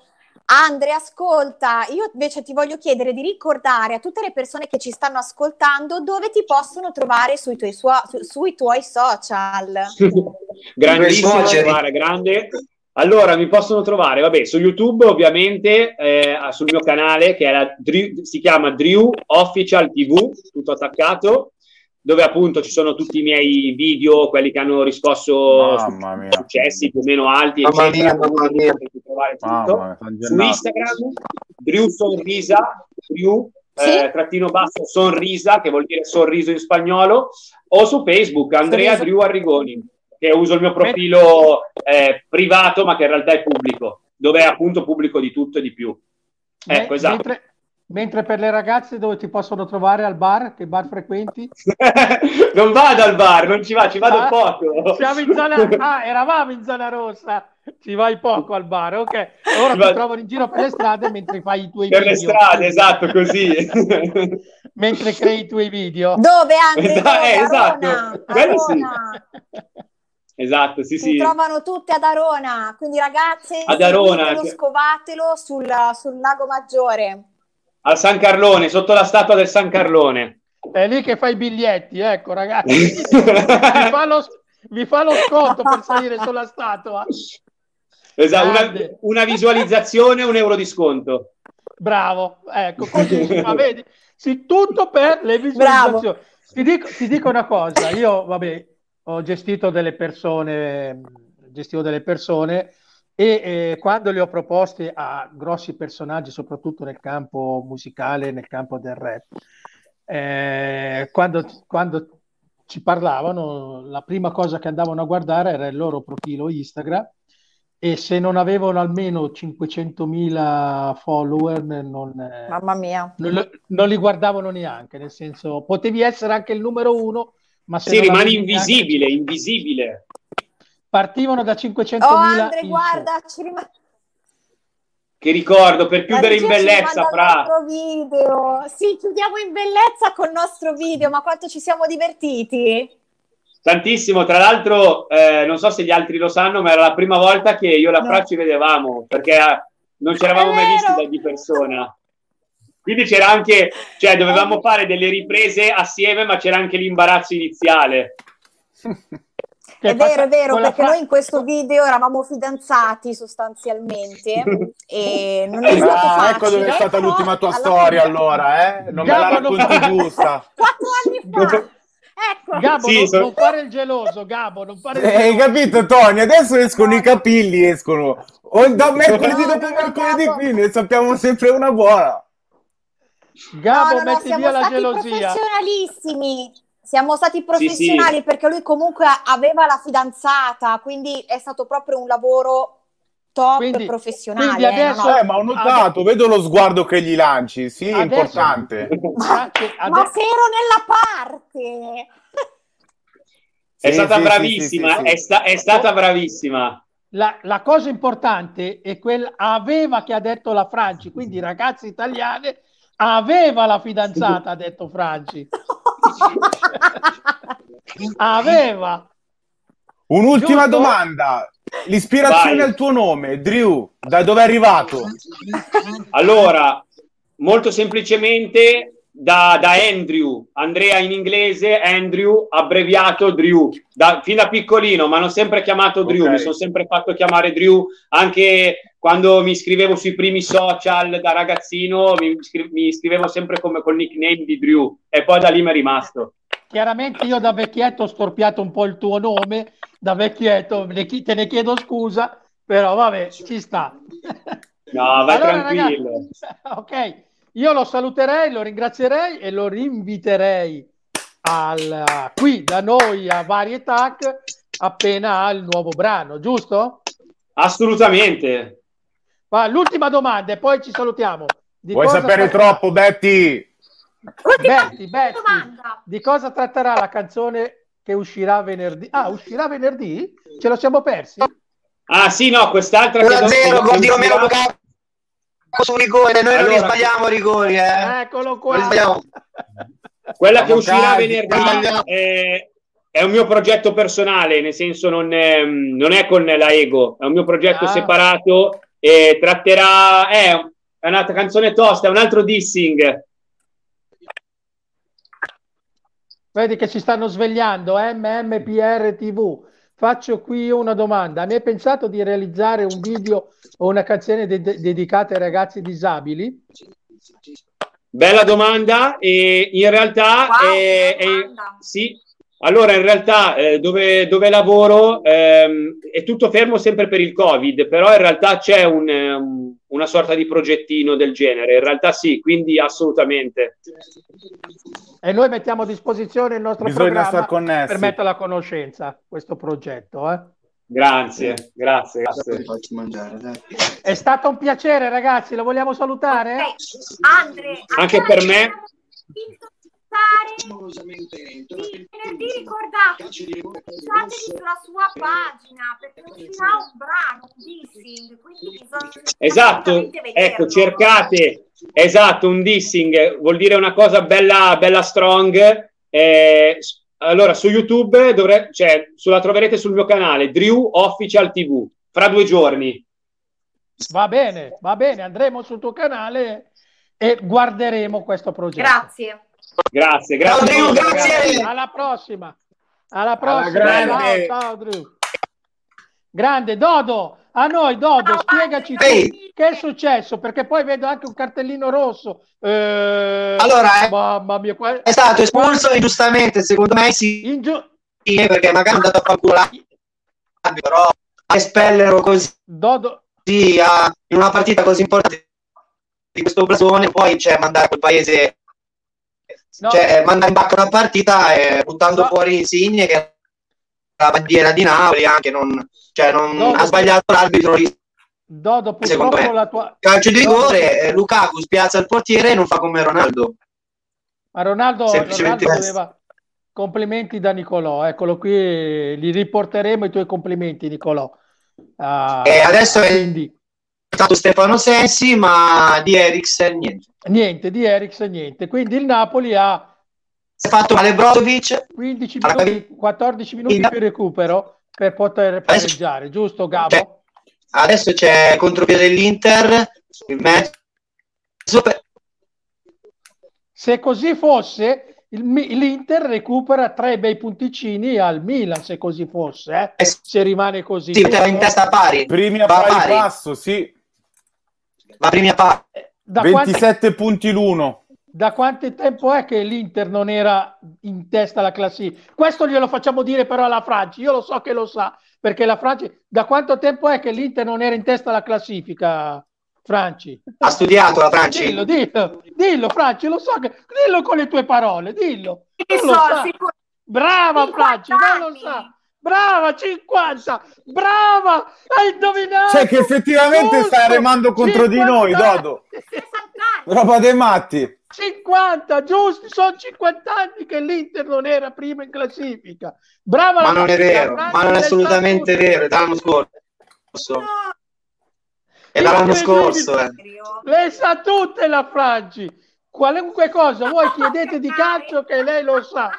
Andre, ascolta, io invece ti voglio chiedere di ricordare a tutte le persone che ci stanno ascoltando dove ti possono trovare sui tuoi, su, sui tuoi social. Grandissimo, trovare, grande. Allora, mi possono trovare, vabbè, su YouTube ovviamente, eh, sul mio canale che la, si chiama Drew Official TV, tutto attaccato, dove appunto ci sono tutti i miei video, quelli che hanno riscosso su- successi più o meno alti, mamma eccetera. Mia, mamma mia. Mamma mia, su Instagram, Drew Sonrisa, Drew, sì? eh, trattino basso Sonrisa, che vuol dire sorriso in spagnolo, o su Facebook, Andrea Drew Arrigoni, che uso il mio profilo eh, privato, ma che in realtà è pubblico, dove è appunto pubblico di tutto e di più. Ecco, esatto. Mentre Mentre per le ragazze dove ti possono trovare al bar? Che bar frequenti? non vado al bar, non ci va, ci vado ah, poco. Siamo in zona... Ah, eravamo in zona rossa. Ci vai poco al bar, ok. Ora ci ti va... trovano in giro per le strade mentre fai i tuoi per video. Per le strade, esatto, così. mentre crei i tuoi video. Dove anche? Esatto, eh, esatto. Quello sì. Esatto, sì, si sì. trovano tutte ad Arona, quindi ragazze, ad Arona, scovatelo sul, sul lago Maggiore al San Carlone, sotto la statua del San Carlone. È lì che fa i biglietti, ecco ragazzi. vi, fa lo, vi fa lo sconto per salire sulla statua. Esatto, una, una, visualizzazione, un euro di sconto. Bravo, ecco, così, ma vedi, sì, tutto per le visualizzazioni. Ti dico, ti dico, una cosa, io, vabbè, ho gestito delle persone, gestivo delle persone e eh, quando le ho proposte a grossi personaggi, soprattutto nel campo musicale, nel campo del rap, eh, quando, quando, ci parlavano, la prima cosa che andavano a guardare era il loro profilo Instagram e se non avevano almeno 500.000 follower non, eh, Mamma mia. Non, non, li guardavano neanche, nel senso potevi essere anche il numero uno, ma se sì, rimani invisibile, neanche... invisibile partivano da 500.000 oh Andre guarda ci rimane che ricordo per chiudere in bellezza fra. video. Sì chiudiamo in bellezza col nostro video ma quanto ci siamo divertiti. Tantissimo tra l'altro eh, non so se gli altri lo sanno ma era la prima volta che io e la no. Fra ci vedevamo perché eh, non ci eravamo mai visti di persona. Quindi c'era anche cioè dovevamo fare delle riprese assieme ma c'era anche l'imbarazzo iniziale è vero, è vero, perché fra... noi in questo video eravamo fidanzati sostanzialmente e non è stato ah, facile. Ecco dove è stata però, l'ultima tua storia allora, eh? Non Gabbo me la racconti giusta. Quattro anni fa. Ecco. Gabo, sì, non, so... non, fare il geloso, Gabo, non fare il geloso. Hai capito, Tony? Adesso escono no. i capelli, escono. O da mercoledì dopo mercoledì, quindi ne sappiamo sempre una buona. Gabo, no, no, metti via la gelosia. professionalissimi. Siamo stati professionali sì, sì. perché lui comunque aveva la fidanzata, quindi è stato proprio un lavoro top quindi, professionale. Quindi adesso, eh, ma ho notato, adesso, vedo lo sguardo che gli lanci, sì, adesso, importante. Ma, ma se ero nella parte. È sì, stata bravissima, è, sta, è, stata bravissima. La, la, cosa importante è quel aveva che ha detto la Franci, quindi ragazze italiane aveva la fidanzata, ha detto Franci. Aveva. Un'ultima Giusto? domanda. L'ispirazione Vai. al tuo nome, Drew, da dove è arrivato? Allora, molto semplicemente da, da, Andrew, Andrea in inglese, Andrew, abbreviato Drew, da, fin da piccolino, ma non sempre chiamato Drew, okay. mi sono sempre fatto chiamare Drew, anche quando mi iscrivevo sui primi social da ragazzino, mi, mi iscrivevo sempre come col nickname di Drew, e poi da lì mi è rimasto. chiaramente io da vecchietto ho storpiato un po' il tuo nome, da vecchietto te ne chiedo scusa, però vabbè, ci sta. No, vai allora, tranquillo. Ragazzi, ok, io lo saluterei, lo ringrazierei e lo rinviterei al, qui da noi a Varietac appena ha il nuovo brano, giusto? Assolutamente. Ma l'ultima domanda e poi ci salutiamo. Di Vuoi sapere tratterà... troppo, Betty? Betty, Betty, di cosa tratterà la canzone che uscirà venerdì? Ah, uscirà venerdì? Ce lo siamo persi? Ah sì, no, quest'altra 1-0, gol di Romero Lukaku su rigore, noi allora, non li sbagliamo rigori, eh. Eccolo qua. Quella che uscirà venerdì è, è, un mio progetto personale, nel senso non è, non è con la Ego, è un mio progetto ah. separato e tratterà... È, è una canzone tosta, è un altro dissing. Vedi che ci stanno svegliando, MMPR TV. Faccio qui una domanda. Mi hai pensato di realizzare un video o una canzone de- dedicata ai ragazzi disabili? Bella domanda e in realtà wow, è, è, sì, allora in realtà eh, dove, dove, lavoro ehm, è tutto fermo sempre per il Covid, però in realtà c'è un, um, una sorta di progettino del genere, in realtà sì, quindi assolutamente. E noi mettiamo a disposizione il nostro Bisogna programma per mettere a conoscenza questo progetto. Eh? Grazie, grazie, grazie. È stato un piacere, ragazzi. Lo vogliamo salutare? Okay. Andre, anche per me. Venerdì ricordate, guardatevi sulla sua pagina perché uscirà un brano, un dissing, quindi bisogna esatto, ecco, cercate, esatto, un dissing vuol dire una cosa bella, bella strong. Eh, allora, su YouTube dovre- cioè, la troverete sul mio canale, Drew Official TV, fra due giorni. Va bene, va bene, andremo sul tuo canale e guarderemo questo progetto. Grazie. Grazie, grazie. Ciao, Drew, grazie. Alla prossima. Alla prossima. Alla ciao, ciao, Drew. Grande Dodo, a noi Dodo, spiegaci hey. che è successo, perché poi vedo anche un cartellino rosso. Eh, allora, eh, mamma mia, qua... è stato espulso qua... ingiustamente, secondo me sì, Ingiu... perché magari è andato a culo però a espellerlo così Dodo... a, in una partita così importante di questo blasone, poi c'è cioè, mandare quel paese no. cioè mandare in bacca una partita e buttando no. fuori Insigne che è la bandiera di Napoli anche non cioè non Dodo, ha sbagliato l'arbitro. Dodo, purtroppo la tua... Calcio di rigore, eh, Lukaku spiazza il portiere e non fa come Ronaldo. Ma Ronaldo, Ronaldo doveva... Complimenti da Nicolò, eccolo qui, li riporteremo i tuoi complimenti Nicolò. Uh, e adesso quindi... stato Stefano Sensi, ma di Eriksen niente. Niente, di Eriksen niente. Quindi il Napoli ha... Si è fatto male Brozovic. 15 minuti, 14 minuti più recupero per poter pareggiare, giusto Gabo? C'è, adesso c'è contropiede dell'Inter in mezzo. Se così fosse, il, l'Inter recupera tre bei punticini al Milan, se così fosse, eh? Eh, se rimane così. Sì, in testa pari. Primi a pari, pari passo, sì. Va primi a pari. Da 27 quanti... punti l'uno da quanto tempo è che l'Inter non era in testa alla classifica? Questo glielo facciamo dire però alla Francia, io lo so che lo sa, perché la Francia, da quanto tempo è che l'Inter non era in testa alla classifica, Franci? Ha studiato la Francia? Dillo, dillo, dillo Franci, lo so che, dillo con le tue parole, dillo. So, Brava Franci, non lo sa. Brava 50, brava, hai indovinato. Cioè che effettivamente Giusto, stai remando contro di noi, Dodo. Roba dei matti. 50, giusto, sono 50 anni che l'Inter non era prima in classifica. Brava ma non è vero, ma non è assolutamente vero, è dall'anno scorso. No. È dall'anno scorso. Eh. Le sa tutte la Franci. Qualunque cosa voi chiedete di calcio che lei lo sa.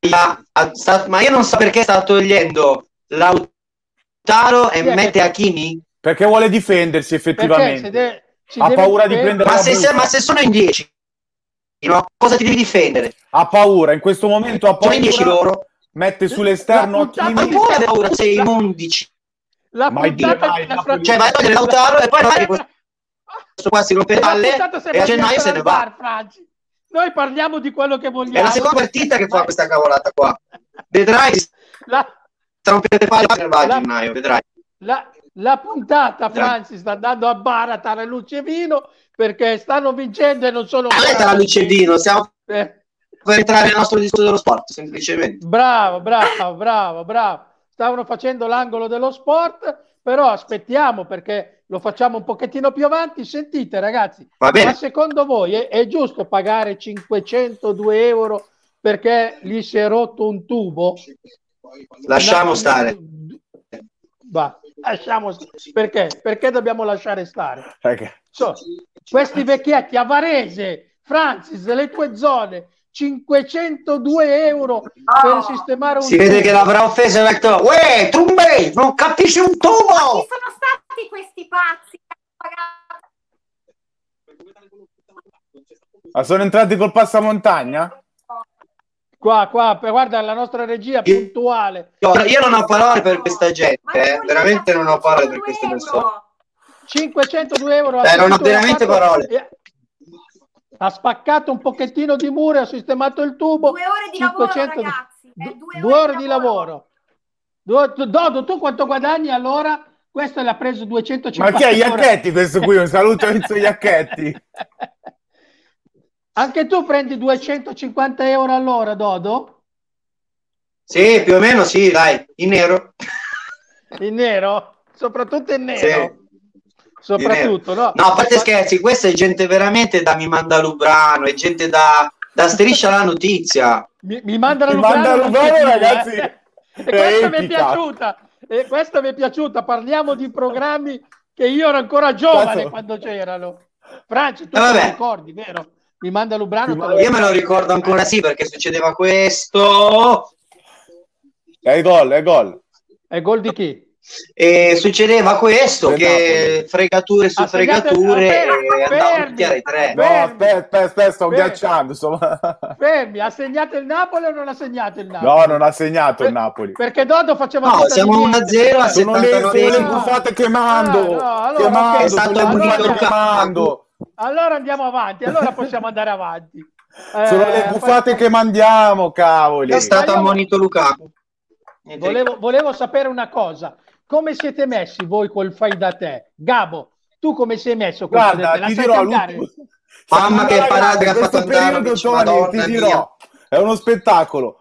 Ai ma io non so perché sta togliendo Lautaro e mette Hakimi. Perché vuole difendersi effettivamente. De- ha paura di prendere ma se, ma se sono in 10, no? cosa ti devi difendere? Ha paura, in questo momento ha paura. Sono in 10 loro. Mette sull'esterno Hakimi. Ma pure ha paura, sei in 11. La mai dire, mai, Napoli... Cioè vai a togliere Lautaro e poi non è che questo qua si rompe le palle e a gennaio se ne va. Noi parliamo di quello che vogliamo. È la seconda partita che fa questa cavolata qua. Vedrai. La... Rompete palle a gennaio, vedrai. La, la puntata, Franci, sta andando a Baratare luce e vino perché stanno vincendo e non sono... Luce e vino, siamo... Eh per entrare nel nostro discorso dello sport, semplicemente. Bravo, bravo, bravo, bravo. Stavano facendo l'angolo dello sport, però aspettiamo perché lo facciamo un pochettino più avanti. Sentite ragazzi, ma secondo voi è, è, giusto pagare 502 euro perché gli si è rotto un tubo? Lasciamo no, stare. Va, lasciamo perché? Perché dobbiamo lasciare stare? So, questi vecchietti a Varese, Francis, le tue zone, 502 euro oh, per sistemare un si vede che l'avrà offeso e ha detto uè Trumbe non capisci un tubo ma chi sono stati questi pazzi ma sono entrati col passamontagna? Qua, qua, guarda la nostra regia puntuale. Io, io non ho parole per questa gente, eh. veramente non ho parole per queste persone. 502 euro. Eh, non ho veramente parole ha spaccato un pochettino di muro e ha sistemato il tubo. Due ore di 500... lavoro, ragazzi. Eh, due, due, ore, di lavoro. lavoro. Dodo, tu quanto guadagni allora? Questo l'ha preso 250 Ma chi è Iacchetti questo qui? Un saluto a Enzo Iacchetti. Anche tu prendi 250 euro all'ora, Dodo? Sì, più o meno sì, dai, in nero. In nero? Soprattutto in nero? Sì soprattutto no? no a parte scherzi questa è gente veramente da mi manda Lubrano è gente da, da striscia la notizia mi, mi manda la Lubrano, manda Lubrano ragazzi eh. e questa mi è piaciuta e questa mi è piaciuta parliamo di programmi che io ero ancora giovane Cazzo. quando c'erano Franci tu eh, te ricordi vero? mi manda Lubrano io me lo ricordo ancora sì perché succedeva questo è gol è gol è gol di chi? E succedeva questo, che fregature su fregature fermi, ai tre. No, aspetta, aspetta, sto ghiacciando. Insomma. Fermi, ha segnato il Napoli o non ha segnato il Napoli? No, non ha segnato il Napoli. Perché Dodo faceva No, siamo 1-0 a sono le, sono le buffate chemando. Ah, no, allora, chemando, okay, sono allora, le chemando. Allora andiamo avanti, allora possiamo andare avanti. sono le eh, buffate che mandiamo, cavoli. È stato ammonito Lukaku. Volevo, volevo sapere una cosa come siete messi voi col fai da te? Gabo, tu come sei messo? Guarda, ti dirò, Mamma che parata che ha fatto andare Tony, ti dirò, è uno spettacolo.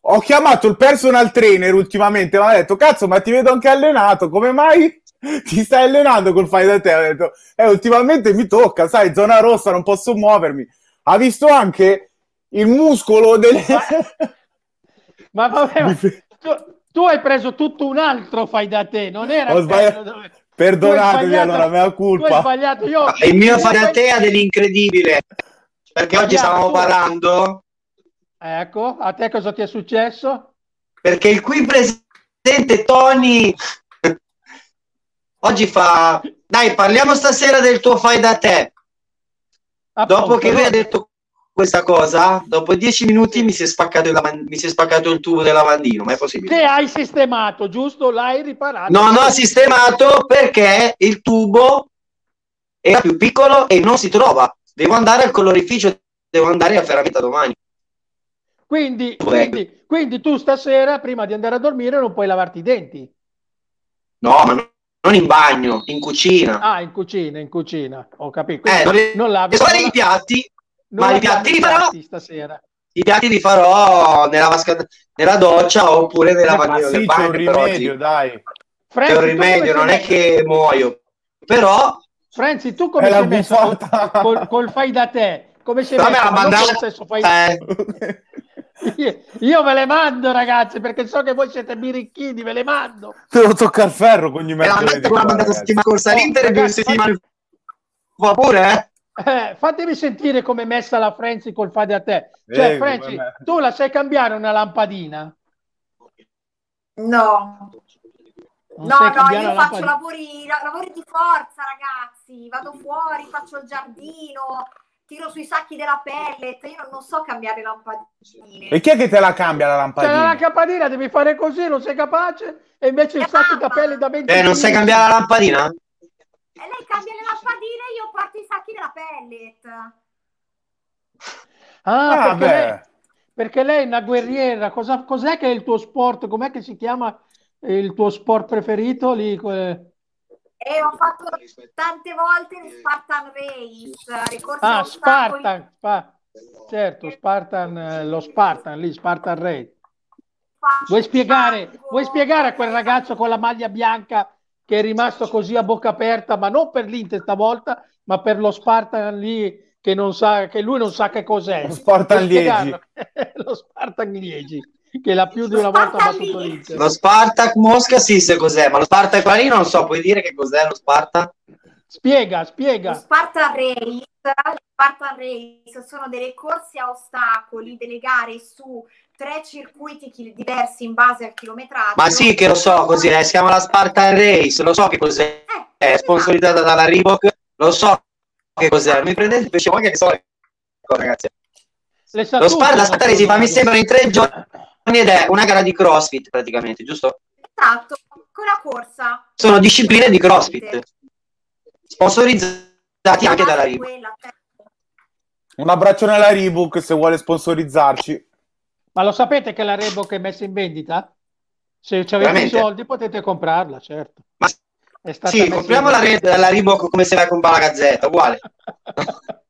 Ho chiamato il personal trainer ultimamente, mi ha detto, cazzo, ma ti vedo anche allenato, come mai ti stai allenando col fai da te? Ho detto, eh, ultimamente mi tocca, sai, zona rossa, non posso muovermi. Ha visto anche il muscolo delle... ma, ma vabbè, ma tu hai preso tutto un altro fai da te, non era Ho sbagliato. Dove... Perdonatemi allora, mea colpa. Tu hai sbagliato io. Il mio fai da te ha dell'incredibile. Perché oggi stavamo tu... parlando. Ecco, a te cosa ti è successo? Perché il qui presente Tony oggi fa dai, parliamo stasera del tuo fai da te. Appunto, Dopo che lui ha detto questa cosa, dopo dieci minuti mi si, è spaccato il, mi si è spaccato il tubo del lavandino, ma è possibile. Che hai sistemato, giusto? L'hai riparato? No, non ho sistemato perché il tubo era più piccolo e non si trova. Devo andare al colorificio, devo andare a ferramenta domani. Quindi, quindi, quindi, tu stasera, prima di andare a dormire, non puoi lavarti i denti? No, ma non in bagno, in cucina. Ah, in cucina, in cucina, ho capito. Quindi eh, non, non lavi. i piatti non ma i piatti li farò stasera. I piatti li farò nella, vasca, nella doccia oppure nella bagno sì, c'è un rimedio, dai. Franzi, c'è un rimedio, non è che muoio. Però Franzi, tu come sei messo col, col, col, fai da te? Come sei Però messo? Me la mandavo... stesso fai eh. io, io ve le mando, ragazzi, perché so che voi siete birichini, ve le mando. Te lo tocca il ferro con gli metri. Me l'ha mandato settimana corsa l'Inter e due settimane fa pure, eh? Eh, fatemi sentire come è messa la Frenzy col fade a te. Cioè, Frenzy, tu la sai cambiare una lampadina? No. Non no, no, io faccio lavori, lavori di forza, ragazzi. Vado fuori, faccio il giardino, tiro sui sacchi della pellet. Io non so cambiare lampadine. E chi è che te la cambia la lampadina? Cioè, la lampadina devi fare così, non sei capace? E invece il sacco da pelle da 20 Eh, non sai cambiare la lampadina? E lei cambia le lampadine e io porto i sacchi della pellet. Ah, ah perché, lei, perché, lei, è una guerriera. Cosa, cos'è che è il tuo sport? Com'è che si chiama il tuo sport preferito? Lì, que... E ho fatto tante volte il Spartan Race. Ah, Spartan, Spa- certo, Spartan, eh, lo Spartan lì, Spartan Race. Vuoi spiegare, vuoi spiegare a quel ragazzo con la maglia bianca che è rimasto così a bocca aperta, ma non per l'Inter stavolta, ma per lo Spartan lì che, non sa, che lui non sa che cos'è. Lo Spartan Liegi. lo Spartan Liegi che l'ha più di una volta battuto l'Inter. Lo Spartak Mosca sì, se cos'è, ma lo Spartak Parino non so, puoi dire che cos'è lo Spartak? Spiega, spiega. Lo Spartan Race, Spartan Race sono delle corse a ostacoli, delle gare su tre circuiti diversi in base al chilometraggio. Ma sì che lo so così, eh, si chiama la Spartan Race, lo so che cos'è, eh, è sponsorizzata esatto. dalla Reebok, lo so che cos'è, mi prendete invece voi che so ragazzi. Lo Spartan, la Spartan Race si fa mi sembra in tre giorni ed è una gara di CrossFit praticamente, giusto? Esatto, con la corsa. Sono discipline di CrossFit, sponsorizzati anche dalla Reebok. Certo. Un abbraccione alla Reebok se vuole sponsorizzarci. Ma lo sapete che la Reebok è messa in vendita? Se avete Veramente? i soldi potete comprarla, certo. Ma sì, compriamo la, Re- la Reebok come se vai a comprare la Gazzetta, uguale.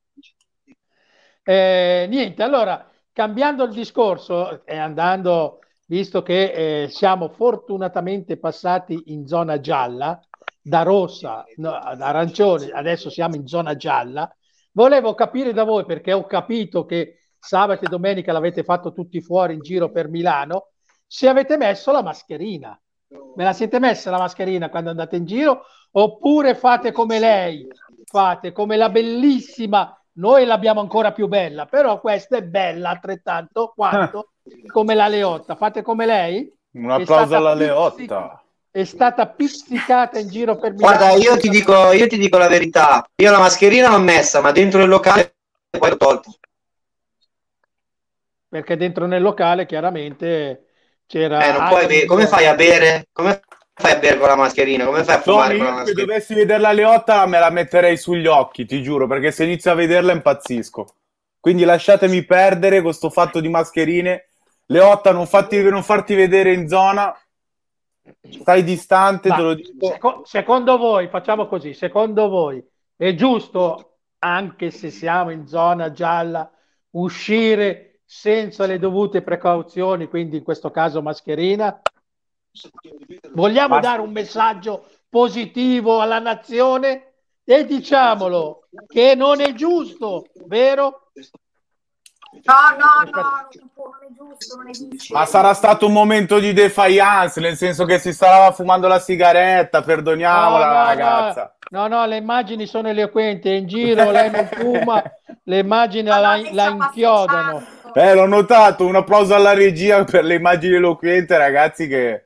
eh, niente, allora, cambiando il discorso e andando, visto che eh, siamo fortunatamente passati in zona gialla, da rossa no, ad arancione, adesso siamo in zona gialla, volevo capire da voi, perché ho capito che sabato e domenica l'avete fatto tutti fuori in giro per Milano, se avete messo la mascherina. Me la siete messa la mascherina quando andate in giro? Oppure fate come lei, fate come la bellissima, noi l'abbiamo ancora più bella, però questa è bella altrettanto quanto come la Leotta. Fate come lei? Un applauso alla Leotta. È stata pizzicata in giro per Milano. Guarda, io ti, dico, io ti dico la verità. Io la mascherina l'ho messa, ma dentro il locale poi l'ho tolto perché dentro nel locale chiaramente c'era... Eh, non puoi be- come fai a bere? Come fai a bere con la mascherina? Come fai a fumare no, con la mascherina? Se dovessi vedere la Leotta me la metterei sugli occhi, ti giuro, perché se inizio a vederla impazzisco. Quindi lasciatemi perdere questo fatto di mascherine. Leotta, non, fatti, non farti vedere in zona, stai distante, Ma, te lo dico. Seco- secondo voi, facciamo così, secondo voi è giusto, anche se siamo in zona gialla, uscire senza le dovute precauzioni, quindi in questo caso mascherina? Vogliamo dare un messaggio positivo alla nazione e diciamolo che non è giusto, vero? No, no, no, non è giusto, non è giusto. Ma sarà stato un momento di defiance, nel senso che si stava fumando la sigaretta, perdoniamola no, no, ragazza. No, no, le immagini sono eloquenti, in giro, lei non fuma, le immagini la, la inchiodano. Eh, l'ho notato, un applauso alla regia per le immagini eloquenti, ragazzi, che...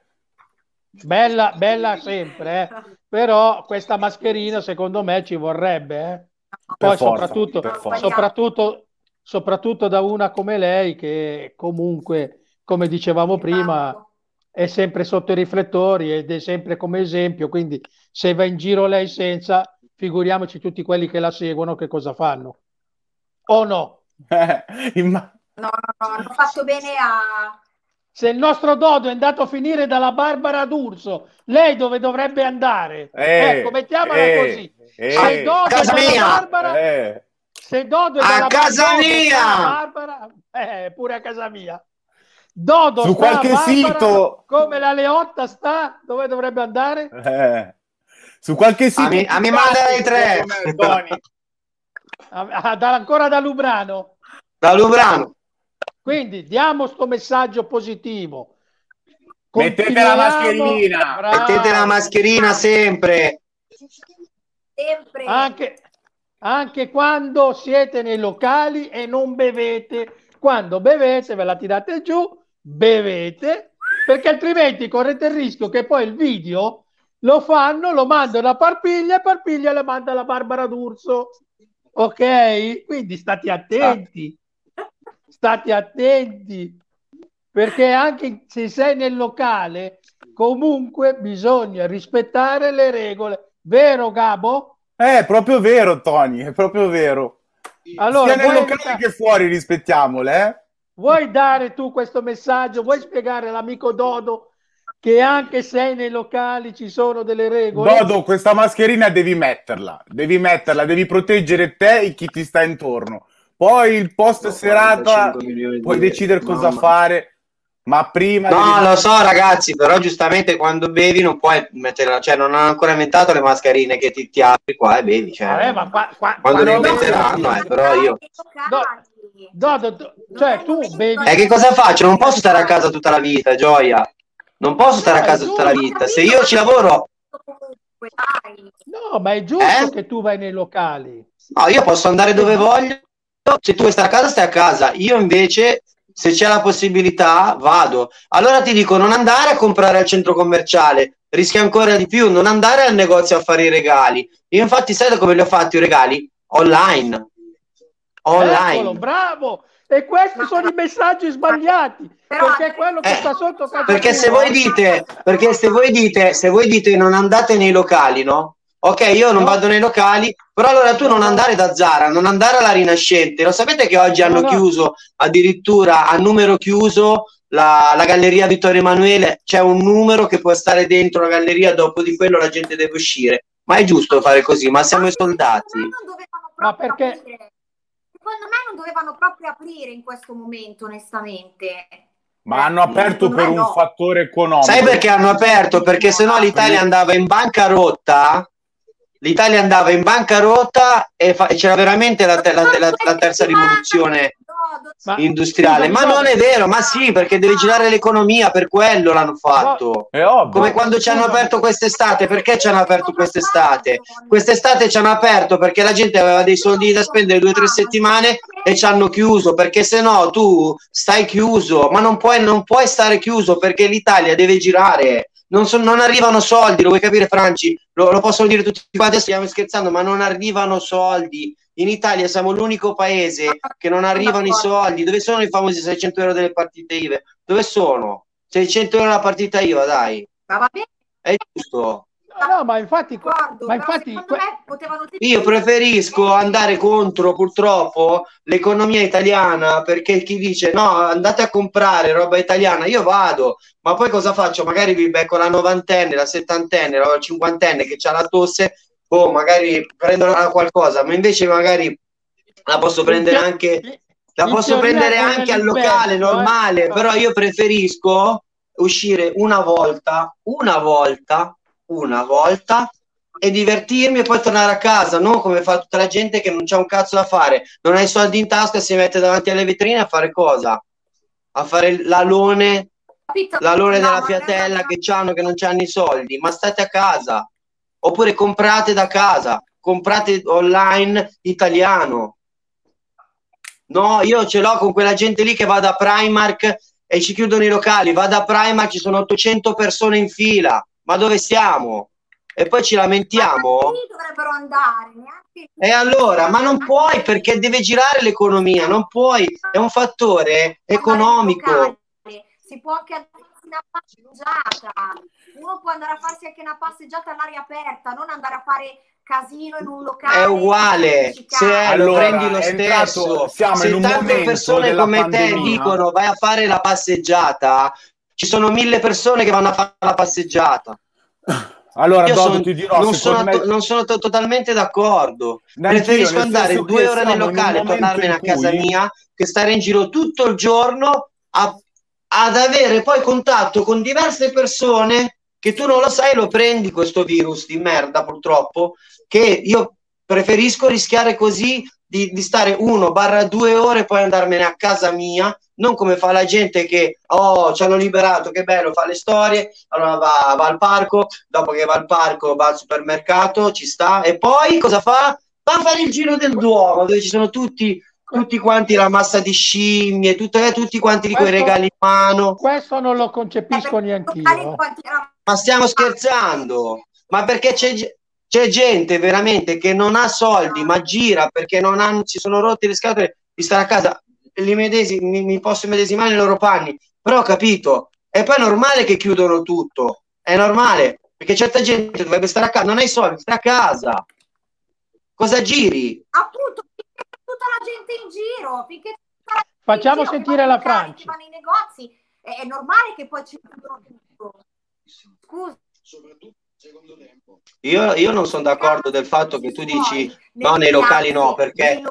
Bella, bella sempre, eh. però questa mascherina secondo me ci vorrebbe. Eh. Poi forza, soprattutto, soprattutto, soprattutto da una come lei che comunque, come dicevamo prima, è sempre sotto i riflettori ed è sempre come esempio, quindi se va in giro lei senza, figuriamoci tutti quelli che la seguono che cosa fanno. O no? Eh, No, no, no, hanno fatto bene a... Se il nostro Dodo è andato a finire dalla Barbara D'Urso, lei dove dovrebbe andare? Eh, ecco, mettiamola eh, così. Eh, se Dodo è dalla mia. Barbara... Eh. Se Dodo è dalla a casa Barbara, mia! Barbara, eh, pure a casa mia. Dodo su qualche Barbara, sito come la Leotta sta dove dovrebbe andare? Eh. Su qualche sito a mi, a mi manda i tre ancora da Lubrano da Lubrano quindi diamo questo messaggio positivo. Mettete la mascherina. Bravo. Mettete la mascherina sempre. Sempre. Anche, anche quando siete nei locali e non bevete. Quando bevete ve la tirate giù, bevete, perché altrimenti correte il rischio che poi il video lo fanno, lo mandano a Parpiglia e Parpiglia le manda la Barbara D'Urso. Ok? Quindi state attenti state attenti perché anche se sei nel locale comunque bisogna rispettare le regole vero Gabo? È proprio vero Tony è proprio vero Allora, sia nei locali che fuori rispettiamole, eh? Vuoi dare tu questo messaggio? Vuoi spiegare all'amico Dodo che anche se nei locali ci sono delle regole? Dodo, questa mascherina devi metterla, devi metterla, devi proteggere te e chi ti sta intorno. Poi il post serata puoi decidere cosa mamma. fare. Ma prima. No, devi... lo so, ragazzi, però giustamente quando bevi non puoi metterla, cioè non hanno ancora inventato le mascherine che ti, ti apri qua e bevi. Cioè, Vabbè, ma qua, qua, quando le inventeranno, eh, però io. No, No, do, do, cioè tu bevi. E che cosa faccio? Non posso stare a casa tutta la vita, gioia. Non posso stare a casa tutta la vita. Se io ci lavoro. No, ma è giusto eh? che tu vai nei locali. No, io posso andare dove voglio. Se tu vuoi stare a casa, stai a casa. Io invece, se c'è la possibilità, vado. Allora ti dico, non andare a comprare al centro commerciale, rischi ancora di più. Non andare al negozio a fare i regali. Io infatti, sai da come li ho fatti i regali? Online online. Eccolo, bravo! E questi Ma... sono i messaggi sbagliati. Però... Perché è quello che eh, sta sotto Perché se voi dite, perché se voi dite, se voi dite non andate nei locali, no? Ok, io non no. vado nei locali, però allora tu non andare da Zara, non andare alla Rinascente. Lo sapete che oggi hanno no, no. chiuso addirittura a numero chiuso la, la, galleria Vittorio Emanuele? C'è un numero che può stare dentro la galleria, dopo di quello la gente deve uscire. Ma è giusto fare così? Ma siamo i soldati. Ma perché? secondo me non dovevano proprio aprire in questo momento, onestamente. Ma hanno aperto per un no. fattore economico. Sai perché hanno aperto? Perché sennò l'Italia andava in bancarotta. L'Italia andava in bancarotta e fa- c'era veramente la, te- la, la, la terza rivoluzione ma, industriale. Ma non è vero, ma sì, perché deve girare l'economia, per quello l'hanno fatto. Come quando ci hanno aperto quest'estate, perché ci hanno aperto quest'estate? Quest'estate ci hanno aperto perché la gente aveva dei soldi da spendere due o tre settimane e ci hanno chiuso, perché se no tu stai chiuso, ma non puoi, non puoi stare chiuso perché l'Italia deve girare. Non, so, non, arrivano soldi, lo vuoi capire Franci? Lo, lo possono dire tutti qua, adesso stiamo scherzando, ma non arrivano soldi in Italia siamo l'unico paese che non arrivano i soldi. Dove sono i famosi 600 euro delle partite IVA? Dove sono? 600 euro la partita IVA, dai. Ma va bene. È giusto. No, no, ma infatti, ma infatti io preferisco andare contro purtroppo l'economia italiana perché chi dice no, andate a comprare roba italiana, io vado, ma poi cosa faccio? Magari vi becco la novantenne, la settantenne, la cinquantenne che ha la tosse boh, magari prendono qualcosa, ma invece magari la posso prendere anche, la posso prendere anche al locale eh. normale, però io preferisco uscire una volta, una volta, una volta e divertirmi e poi tornare a casa, non come fa tutta la gente che non c'ha un cazzo da fare, non ha i soldi in tasca e si mette davanti alle vetrine a fare cosa? A fare l'alone, l'alone della piatella che hanno che non hanno i soldi, ma state a casa oppure comprate da casa, comprate online italiano. No, io ce l'ho con quella gente lì che va da Primark e ci chiudono i locali, va da Primark, ci sono 800 persone in fila, ma dove siamo? E poi ci lamentiamo. Ma dovrebbero andare, neanche... E allora, ma non puoi perché deve girare l'economia, non puoi, è un fattore economico. Si può anche andare una passeggiata. Uno può andare a farsi anche una passeggiata all'aria aperta, non andare a fare casino in un locale. È uguale, se allora, lo prendi lo stesso. Siamo se in tante persone come pandemia. te dicono vai a fare la passeggiata, ci sono mille persone che vanno a fare la passeggiata. Allora, Dodo, son, ti dirò, non sono, me... non sono to- totalmente d'accordo. Preferisco andare due ore nel locale e tornarmene a casa mia che stare in giro tutto il giorno a ad avere poi contatto con diverse persone che tu non lo sai lo prendi questo virus di merda purtroppo che io preferisco rischiare così di, di stare uno barra due ore e poi andarmene a casa mia non come fa la gente che oh ci hanno liberato che bello fa le storie allora va, va al parco dopo che va al parco va al supermercato ci sta e poi cosa fa? va a fare il giro del Duomo dove ci sono tutti tutti quanti la massa di scimmie, tutte, eh, tutti quanti questo, quei regali in mano. Questo non lo concepisco neanche io. Ma stiamo scherzando? Ma perché c'è, c'è, gente veramente che non ha soldi, ma gira perché non hanno, si sono rotti le scatole di stare a casa. Li medesi, mi, mi posso medesimare nei loro panni, però ho capito. E poi è normale che chiudono tutto, è normale, perché certa gente dovrebbe stare a casa, non hai soldi, stai a casa. Cosa giri? Appunto, tutta la gente in giro, finché Facciamo giro, sentire la Francia. Vanno i negozi, è, è normale che poi ci chiudono tutto. Scusa. Soprattutto. Io, io, non sono d'accordo del fatto che tu dici no, nei locali no, perché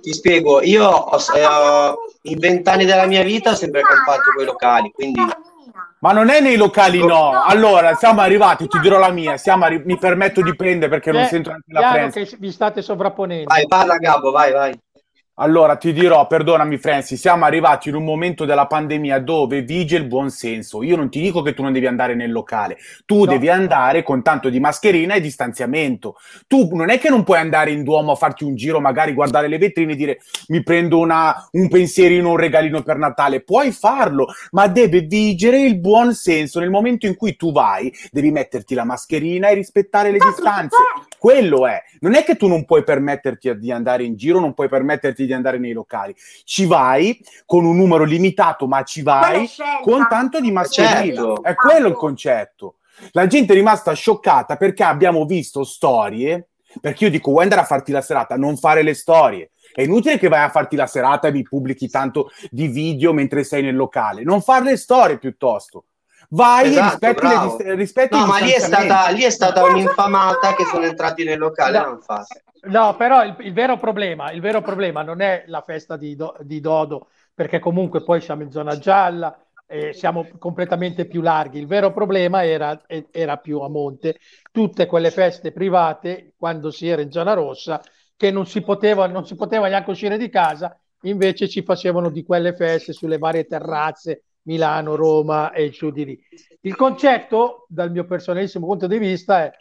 ti spiego, io ho, eh, in vent'anni della mia vita ho sempre campato quei locali, quindi ma non è nei locali, no. Allora, siamo arrivati, ti dirò la mia, arri- mi permetto di prendere perché non sento anche la che vi state sovrapponendo. Vai, parla Gabbo, vai, vai. Allora ti dirò, perdonami Francis, siamo arrivati in un momento della pandemia dove vige il buon senso. Io non ti dico che tu non devi andare nel locale, tu no. devi andare con tanto di mascherina e distanziamento. Tu non è che non puoi andare in Duomo a farti un giro, magari guardare le vetrine e dire mi prendo una, un pensierino, un regalino per Natale. Puoi farlo, ma deve vigere il buon senso. Nel momento in cui tu vai, devi metterti la mascherina e rispettare le distanze. Quello è. Non è che tu non puoi permetterti di andare in giro, non puoi permetterti di andare nei locali. Ci vai con un numero limitato, ma ci vai con tanto di mascherina. Certo. È quello il concetto. La gente è rimasta scioccata perché abbiamo visto storie. Perché io dico, vuoi andare a farti la serata? Non fare le storie. È inutile che vai a farti la serata e mi pubblichi tanto di video mentre sei nel locale. Non fare le storie piuttosto. Vai esatto, rispetti, le, rispetti No, ma lì è, stata, lì è stata un'infamata che sono entrati nel locale. No. Non fate. No, però il, il, vero problema, il vero problema non è la festa di, do, di Dodo, perché comunque poi siamo in zona gialla, e siamo completamente più larghi. Il vero problema era, era, più a monte, tutte quelle feste private quando si era in zona rossa che non si poteva, non si poteva neanche uscire di casa, invece ci facevano di quelle feste sulle varie terrazze, Milano, Roma e giù di lì. Il concetto, dal mio personalissimo punto di vista, è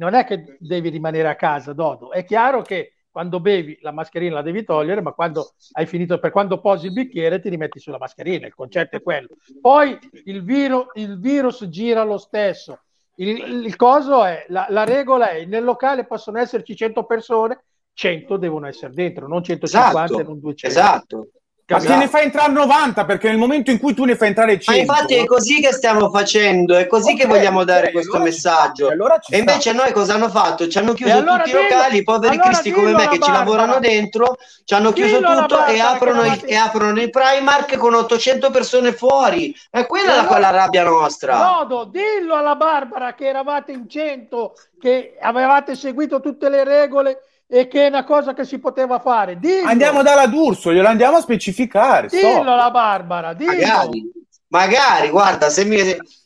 non è che devi rimanere a casa, Dodo. È chiaro che quando bevi la mascherina la devi togliere, ma quando hai finito, per quando posi il bicchiere ti rimetti sulla mascherina, il concetto è quello. Poi il, viro, il virus gira lo stesso. Il, il coso è, la, la, regola è, nel locale possono esserci 100 persone, 100 devono essere dentro, non 150 esatto, non 200. Esatto. Ma se ne fai entrare 90 perché nel momento in cui tu ne fai entrare 100 ma infatti è così che stiamo facendo è così okay, che vogliamo dare okay, questo allora messaggio. allora e invece noi cosa hanno fatto? ci hanno chiuso allora tutti dillo, i locali i poveri allora cristi come me che Barbara. ci lavorano dentro ci hanno chiuso dillo tutto e aprono, il, e aprono il Primark con 800 persone fuori. È quella la, quella rabbia nostra. Nodo, dillo alla Barbara che eravate in 100 che avevate seguito tutte le regole e che è una cosa che si poteva fare. Dillo. Andiamo dalla D'Urso, glielo andiamo a specificare. Dillo so. la Barbara, dillo. Magari, magari guarda, se mi,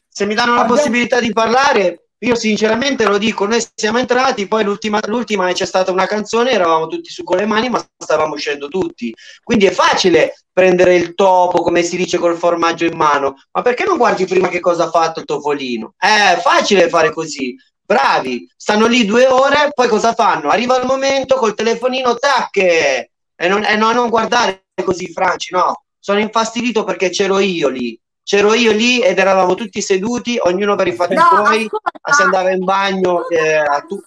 se mi danno la andiamo. possibilità di parlare, io sinceramente lo dico, noi siamo entrati, poi l'ultima, l'ultima c'è stata una canzone, eravamo tutti su con le mani, ma stavamo uscendo tutti. Quindi è facile prendere il topo, come si dice, col formaggio in mano. Ma perché non guardi prima che cosa ha fatto il topolino? È facile fare così bravi, stanno lì due ore, poi cosa fanno? Arriva il momento col telefonino, tac, e non, e no, non guardare così, Franci, no, sono infastidito perché c'ero io lì, c'ero io lì ed eravamo tutti seduti, ognuno per i fatti no, suoi, si andava in bagno. Eh, a tu...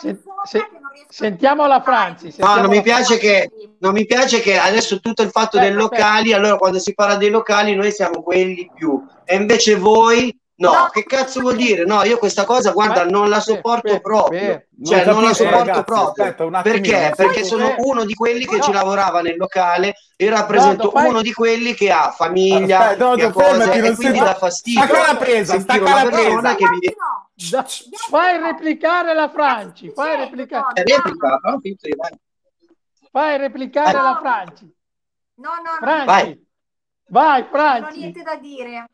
se, se, sentiamo la Franci. no, non mi, piace che, non mi piace che adesso tutto il fatto dei locali, allora quando si parla dei locali noi siamo quelli più, e invece voi No, no, che cazzo vuol dire? No, io questa cosa, guarda, non la sopporto beh, proprio. Beh, cioè, non, non la sopporto ragazzi, proprio. Aspetta, Perché? Perché sono uno di quelli che no. ci lavorava nel locale e rappresento no, uno di quelli che ha famiglia, aspetta, che ha cose, e quindi dà fastidio. Stacca la presa, stacca la presa. Che mi... da... Fai replicare la Franci, fai replicare. Replica, no? Fai replicare la Franci. No, no, no. Franci. Vai, Franci. Non ho niente da dire.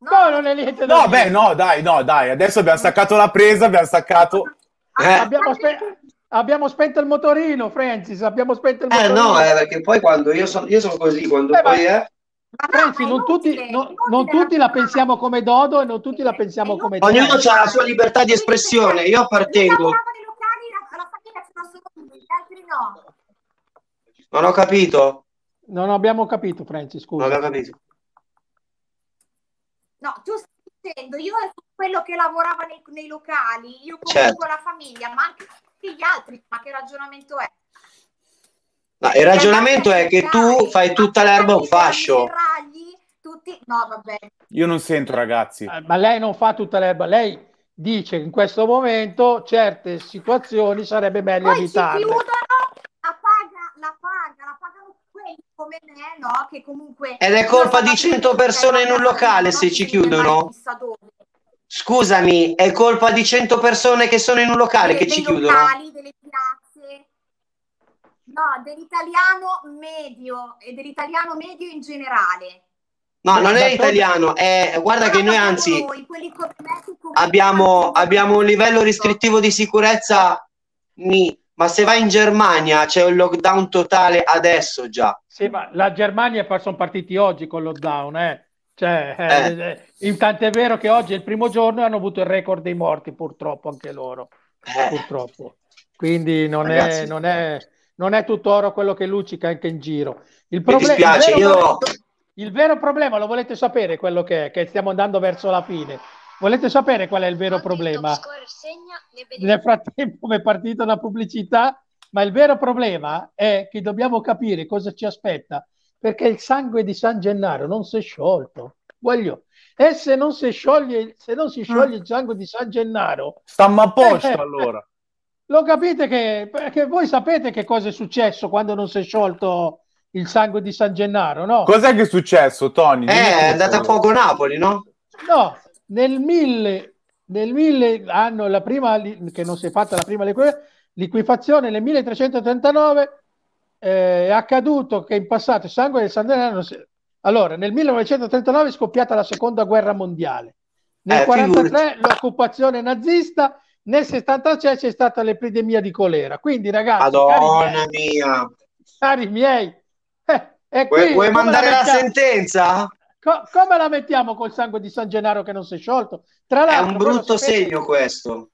No, non è niente da No, beh, no, dai, no, dai. Adesso abbiamo staccato la presa, abbiamo staccato... Eh. Abbiamo, spe- abbiamo, spento il motorino, Francis, abbiamo spento il motorino. Eh no, eh, perché poi quando io, so, io sono così, quando eh, poi... Eh... Francis, non tutti, no, non tutti la pensiamo come Dodo e non tutti la pensiamo come Dodo. Ognuno ha la sua libertà di espressione, io appartengo... Non ho capito. Non abbiamo capito, Francis, scusa. Non ho capito. No, tu stai dicendo, io sono quello che lavorava nei, nei locali, io comunque certo. la famiglia, ma anche tutti gli altri, ma che ragionamento è? No, il ragionamento è che tu fai tutta l'erba un fascio. Ragli, tutti... No, vabbè. Io non sento, ragazzi. Eh, ma lei non fa tutta l'erba, lei dice che in questo momento certe situazioni sarebbe meglio Poi evitarle. Poi chiudono, la paga, la come me, no? Che comunque... Ed è colpa di 100 persone in un locale se ci chiudono? Scusami, è colpa di 100 persone che sono in un locale che ci chiudono? Locali, delle piazze. No, dell'italiano medio e dell'italiano medio in generale. No, non è italiano, è, guarda che noi anzi abbiamo, abbiamo un livello restrittivo di sicurezza, ma se vai in Germania c'è un lockdown totale adesso già. Sì, ma la Germania sono partiti oggi con il lockdown, eh. Cioè, eh. Eh, intanto è vero che oggi è il primo giorno e hanno avuto il record dei morti, purtroppo anche loro. Eh. Purtroppo. Quindi non è, non, è, non è, tutto oro quello che luccica anche in giro. Il problema, Mi dispiace, io... Il vero problema lo volete sapere quello che è, che stiamo andando verso la fine. Volete sapere qual è il vero problema? Nel frattempo mi è partita una pubblicità, ma il vero problema è che dobbiamo capire cosa ci aspetta, perché il sangue di San Gennaro non si è sciolto. Voglio. E se non si scioglie, se non si scioglie il sangue di San Gennaro... Stiamo a posto eh, allora. Lo capite che, che voi sapete che cosa è successo quando non si è sciolto il sangue di San Gennaro, no? Cos'è che è successo, Tony? Eh, è andata a fuoco Napoli, no? No, nel 1000, nel 1000 anno la prima, che non si è fatta la prima liquifazione, nel 1339 eh, è accaduto che in passato il sangue del San Gennaro... Si... Allora, nel 1939 è scoppiata la seconda guerra mondiale. Nel 1943 eh, l'occupazione nazista, nel 76 c'è stata l'epidemia di colera. Quindi, ragazzi, Madonna cari miei, mia, cari miei, e vuoi, vuoi mandare la sentenza? Co- come la mettiamo col sangue di San Gennaro che non si è sciolto? Tra l'altro, è un brutto segno questo.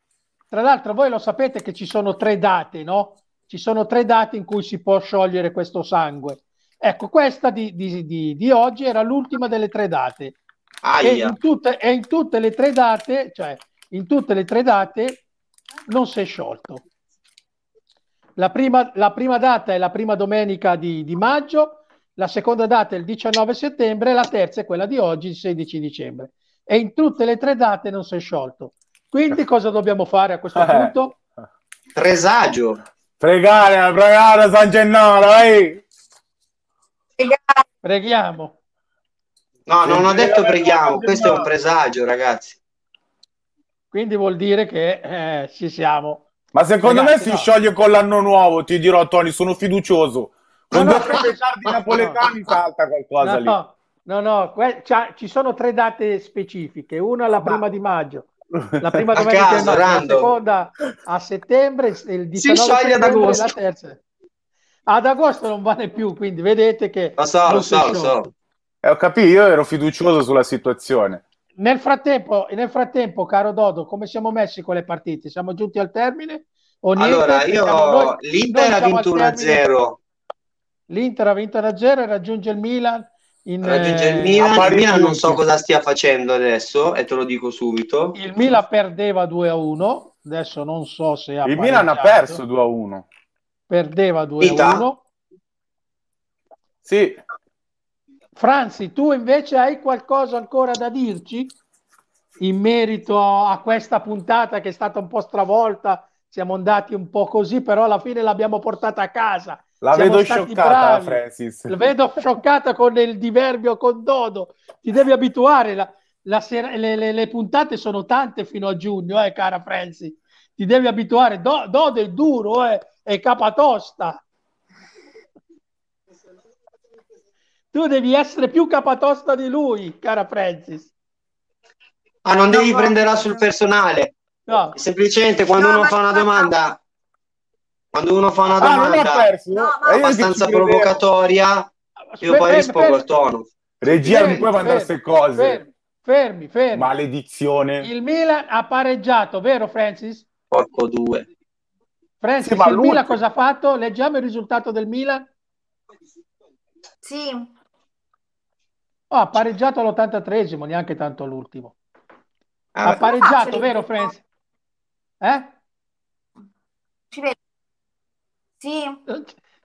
Tra l'altro, voi lo sapete che ci sono tre date, no? Ci sono tre date in cui si può sciogliere questo sangue. Ecco, questa di, di, di, di oggi era l'ultima delle tre date. E in, tutte, e in tutte le tre date, cioè in tutte le tre date, non si è sciolto. La prima, la prima data è la prima domenica di, di maggio, la seconda data è il 19 settembre, la terza è quella di oggi, il 16 dicembre. E in tutte le tre date non si è sciolto. Quindi cosa dobbiamo fare a questo eh. punto? Presagio. Pregare, pregare San Gennaro, ehi! Preghiamo. No, non ho detto preghiamo, questo è un presagio, ragazzi. Quindi vuol dire che eh, ci siamo. Ma secondo ragazzi, me si no. scioglie con l'anno nuovo, ti dirò Tony, sono fiducioso. Con no, due no, petardi no, napoletani salta qualcosa no, lì. No, no, que- ci sono tre date specifiche. Una la prima di maggio, la prima domenica caso, maggio, la seconda a settembre, il 19 si scioglie ad agosto. la terza. Ad agosto non vale più, quindi vedete che... Lo so, lo so, lo so. Eh, ho capito, io ero fiducioso sulla situazione. Nel frattempo, nel frattempo, caro Dodo, come siamo messi con le partite? Siamo giunti al termine? Allora, io noi, l'Inter ha vinto 1-0 L'Inter ha vinto da 0 e raggiunge il Milan. In, raggiunge il Milan. Il Milan non so cosa stia facendo adesso e te lo dico subito. Il Milan perdeva 2 a 1. Adesso non so se ha Il Milan ha perso 2 a 1. Perdeva 2 a 1. Sì. Franzi, tu invece hai qualcosa ancora da dirci in merito a questa puntata che è stata un po' stravolta? Siamo andati un po' così, però alla fine l'abbiamo portata a casa la Siamo vedo scioccata, bravi. Francis. La vedo scioccata con il diverbio con Dodo. Ti devi abituare. La, la sera, le, le, le, puntate sono tante fino a giugno, eh, cara Francis. Ti devi abituare. Do, Dodo è duro, eh, è capatosta. Tu devi essere più capatosta di lui, cara Francis. Ah, non devi no, prenderla sul personale. No. Semplicemente quando no, uno fa una domanda quando uno fa una domanda ah, perso, no, abbastanza provocatoria, io poi rispondo al tono. Regia, fermi, non puoi mandare queste cose. Fermi, fermi, fermi. Maledizione. Il Milan ha pareggiato, vero Francis? Porco due. Francis, sì, il Milan cosa ha fatto? Leggiamo il risultato del Milan. Sì. Oh, ha pareggiato all'83esimo, neanche tanto all'ultimo. Ah, ha pareggiato, vero Francis? Eh? Ci vedo. Sì.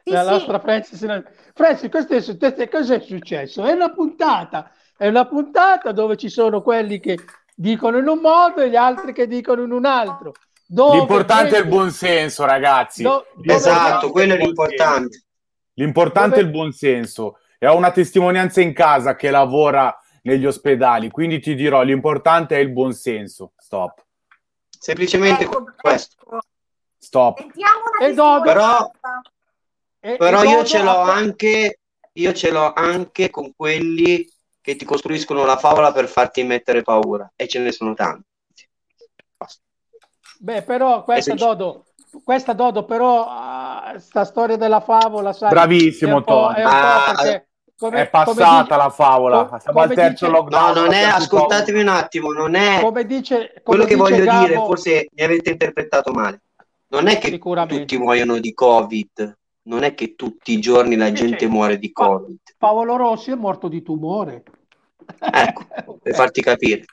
Sì, la sì. nostra Francis, Francis questo è, cosa è successo? È una puntata, è una puntata dove ci sono quelli che dicono in un modo e gli altri che dicono in un altro. L'importante gente... è il buonsenso, ragazzi. Do... esatto, quello è l'importante. L'importante dove... è il buonsenso. e ho una testimonianza in casa che lavora negli ospedali, quindi ti dirò, l'importante è il buonsenso. Stop. Semplicemente ecco, questo. Ecco. Stop. E dopo, però, e, però e io ce l'ho anche io ce l'ho anche con quelli che ti costruiscono la favola per farti mettere paura e ce ne sono tanti. Beh, però questa Dodo, questa Dodo, però uh, sta storia della favola, sai, Bravissimo, Tony. È, ah, come, è passata dice, la favola, come, siamo al terzo dice, lockdown. No, non è, ascoltatemi un attimo, non è come dice, quello che voglio Gabo, dire, forse mi avete interpretato male. Non è che tutti muoiono di Covid, non è che tutti i giorni la gente muore di Covid. Paolo Rossi è morto di tumore. Ecco, per farti capire.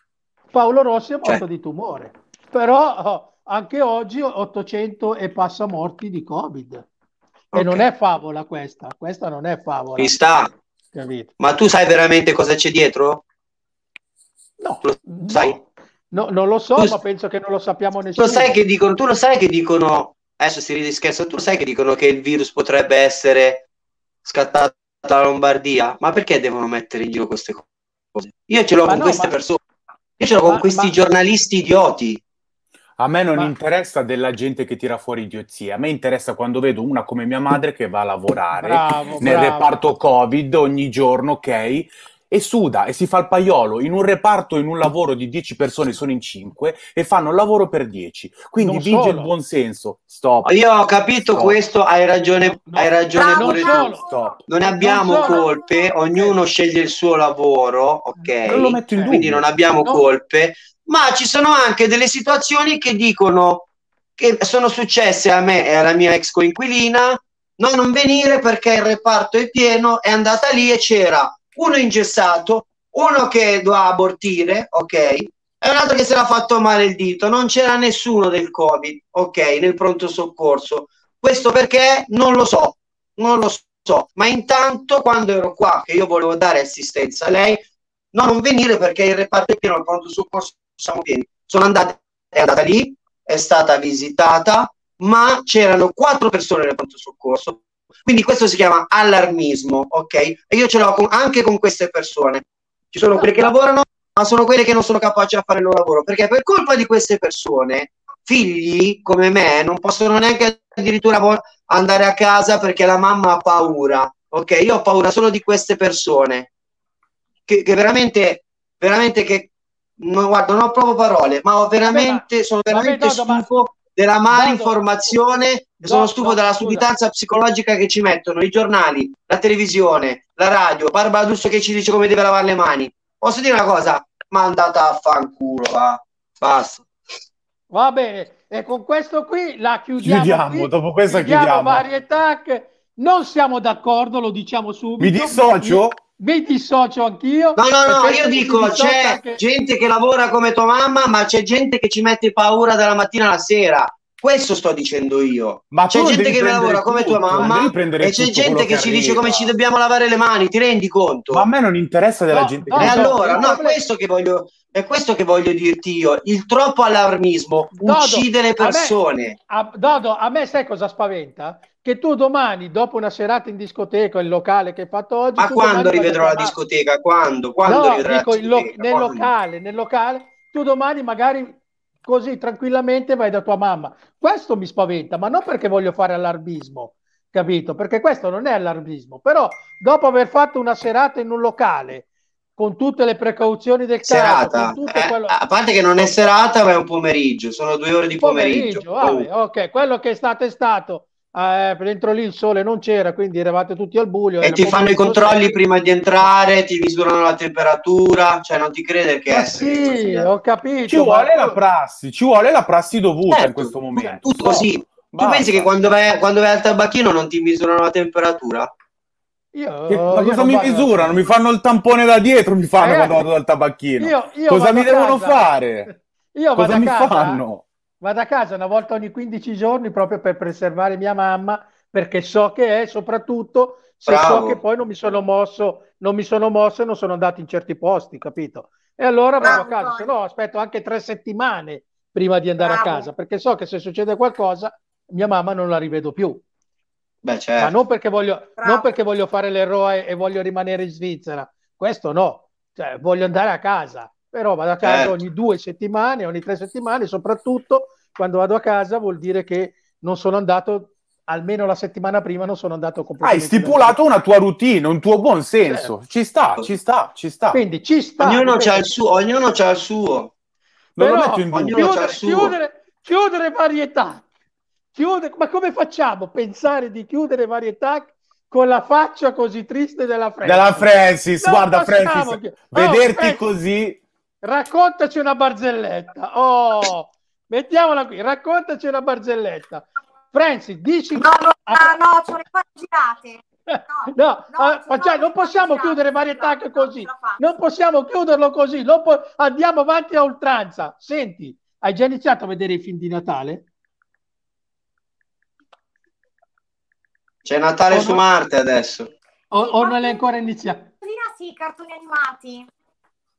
Paolo Rossi è morto cioè. di tumore, però oh, anche oggi 800 e passa morti di Covid. Okay. E non è favola questa, questa non è favola. Mi sta. Capito? Ma tu sai veramente cosa c'è dietro? No, lo sai? No, non lo so, tu, ma penso che non lo sappiamo nessuno. Lo sai che dicono, tu lo sai che dicono, adesso si ride scherzo, tu sai che dicono che il virus potrebbe essere scattato dalla Lombardia? Ma perché devono mettere in giro queste cose? Io ce l'ho ma con no, queste ma... persone, io ce l'ho ma, con questi ma... giornalisti idioti. A me non interessa della gente che tira fuori idiozie, a me interessa quando vedo una come mia madre che va a lavorare bravo, nel bravo. reparto Covid ogni giorno, ok? E suda e si fa il paiolo in un reparto, in un lavoro di 10 persone, sono in 5 e fanno il lavoro per 10. Quindi non vige solo. il buonsenso. Stop. Io ho capito Stop. questo, hai ragione, no, hai ragione no, pure tu. Stop. Non abbiamo non colpe, ognuno sceglie il suo lavoro, ok? Non lo metto in dubbio. Quindi non abbiamo no. colpe, ma ci sono anche delle situazioni che dicono che sono successe a me e alla mia ex coinquilina no, non venire perché il reparto è pieno, è andata lì e c'era uno ingessato, uno che doveva abortire, ok? E un altro che si era fatto male il dito. Non c'era nessuno del Covid, ok, nel pronto soccorso. Questo perché non lo so, non lo so. Ma intanto, quando ero qua, che io volevo dare assistenza a lei, no, non venire perché il reparto è pieno, il pronto soccorso siamo pieni. Sono andata, è andata lì, è stata visitata, ma c'erano quattro persone nel pronto soccorso, quindi questo si chiama allarmismo, ok? E io ce l'ho con, anche con queste persone. Ci sono quelle che lavorano, ma sono quelle che non sono capaci a fare il loro lavoro, perché per colpa di queste persone, figli come me non possono neanche addirittura andare a casa perché la mamma ha paura, ok? Io ho paura solo di queste persone, che, che veramente, veramente che, no, guarda, non ho proprio parole, ma ho veramente, sono veramente stufo della malinformazione sono stufo della subitanza psicologica che ci mettono i giornali, la televisione, la radio, Barbara D'Urso che ci dice come deve lavare le mani. Posso dire una cosa? Ma andata a fanculo, va. Basta. Va bene, e con questo qui la chiudiamo. Chiudiamo, qui. dopo questa chiudiamo. chiudiamo. Varietà non siamo d'accordo, lo diciamo subito. Mi dissocio? Mi, dissocio anch'io. No, no, no, io dico, c'è anche... gente che lavora come tua mamma, ma c'è gente che ci mette paura dalla mattina alla sera. Questo sto dicendo io. Ma c'è gente che lavora come tua mamma e c'è gente che, che ci dice come ci dobbiamo lavare le mani, ti rendi conto? Ma a me non interessa della no, gente no, che E allora, no, è questo che voglio è questo che voglio dirti io. Il troppo allarmismo Dodo, uccide le persone. A me, a, Dodo, a me sai cosa spaventa? Che tu domani, dopo una serata in discoteca, il locale che hai fatto oggi... Ma quando rivedrò la discoteca? Quando? Quando no, dico, lo, nel quando? locale, nel locale, tu domani magari così tranquillamente vai da tua mamma. Questo mi spaventa, ma non perché voglio fare allarmismo, capito? Perché questo non è allarmismo. Però dopo aver fatto una serata in un locale con tutte le precauzioni del serata. caso, eh, quello... a parte che non è serata, ma è un pomeriggio, sono due ore di pomeriggio. pomeriggio vabbè, ok, quello che è stato è stato eh, dentro lì il sole non c'era, quindi eravate tutti al buio. E ti fanno i controlli così. prima di entrare, ti misurano la temperatura, cioè non ti crede che è. Sì, ho capito. Ci vuole ma... la prassi, ci vuole la prassi dovuta certo, in questo momento. Tutto così. Basta. Tu pensi che quando vai, quando vai al tabacchino non ti misurano la temperatura? Io, che, ma cosa mi misurano? Mi fanno il tampone da dietro, mi fanno Ragazzi, quando vado dal tabacchino. Io, io cosa mi devono casa. fare? Io cosa mi casa. fanno? Vado a casa una volta ogni 15 giorni proprio per preservare mia mamma, perché so che è, soprattutto se Bravo. so che poi non mi sono mosso, non mi sono mosso e non sono andato in certi posti, capito? E allora vado Bravo. a casa, se no aspetto anche tre settimane prima di andare Bravo. a casa, perché so che se succede qualcosa mia mamma non la rivedo più. Beh, certo. Ma non perché, voglio, non perché voglio fare l'eroe e voglio rimanere in Svizzera, questo no, cioè, voglio andare a casa, però vado a casa certo. ogni due settimane, ogni tre settimane, soprattutto quando vado a casa vuol dire che non sono andato almeno la settimana prima non sono andato completamente. Hai stipulato una tua routine, un tuo buon senso. Ci sta, ci sta, ci sta. Quindi ci sta. Ognuno c'ha il suo, ognuno c'ha il suo. Non Però, chiudere, chiudere, chiudere varietà. Chiudere, ma come facciamo a pensare di chiudere varietà con la faccia così triste della Francis? Della Francis, non guarda Francis, che... vederti oh, Francis, così. Raccontaci una barzelletta. Oh, mettiamola qui, raccontaci una barzelletta. Francis, dici... No, no, no, no, sono le quattro girate. No, no, no uh, facciamo, non possiamo chiudere varietà anche così. Non possiamo chiuderlo così. Po- andiamo avanti a oltranza. Senti, hai già iniziato a vedere i film di Natale? C'è Natale o su no? Marte adesso. O, o non è ancora iniziato? Sì, cartoni animati.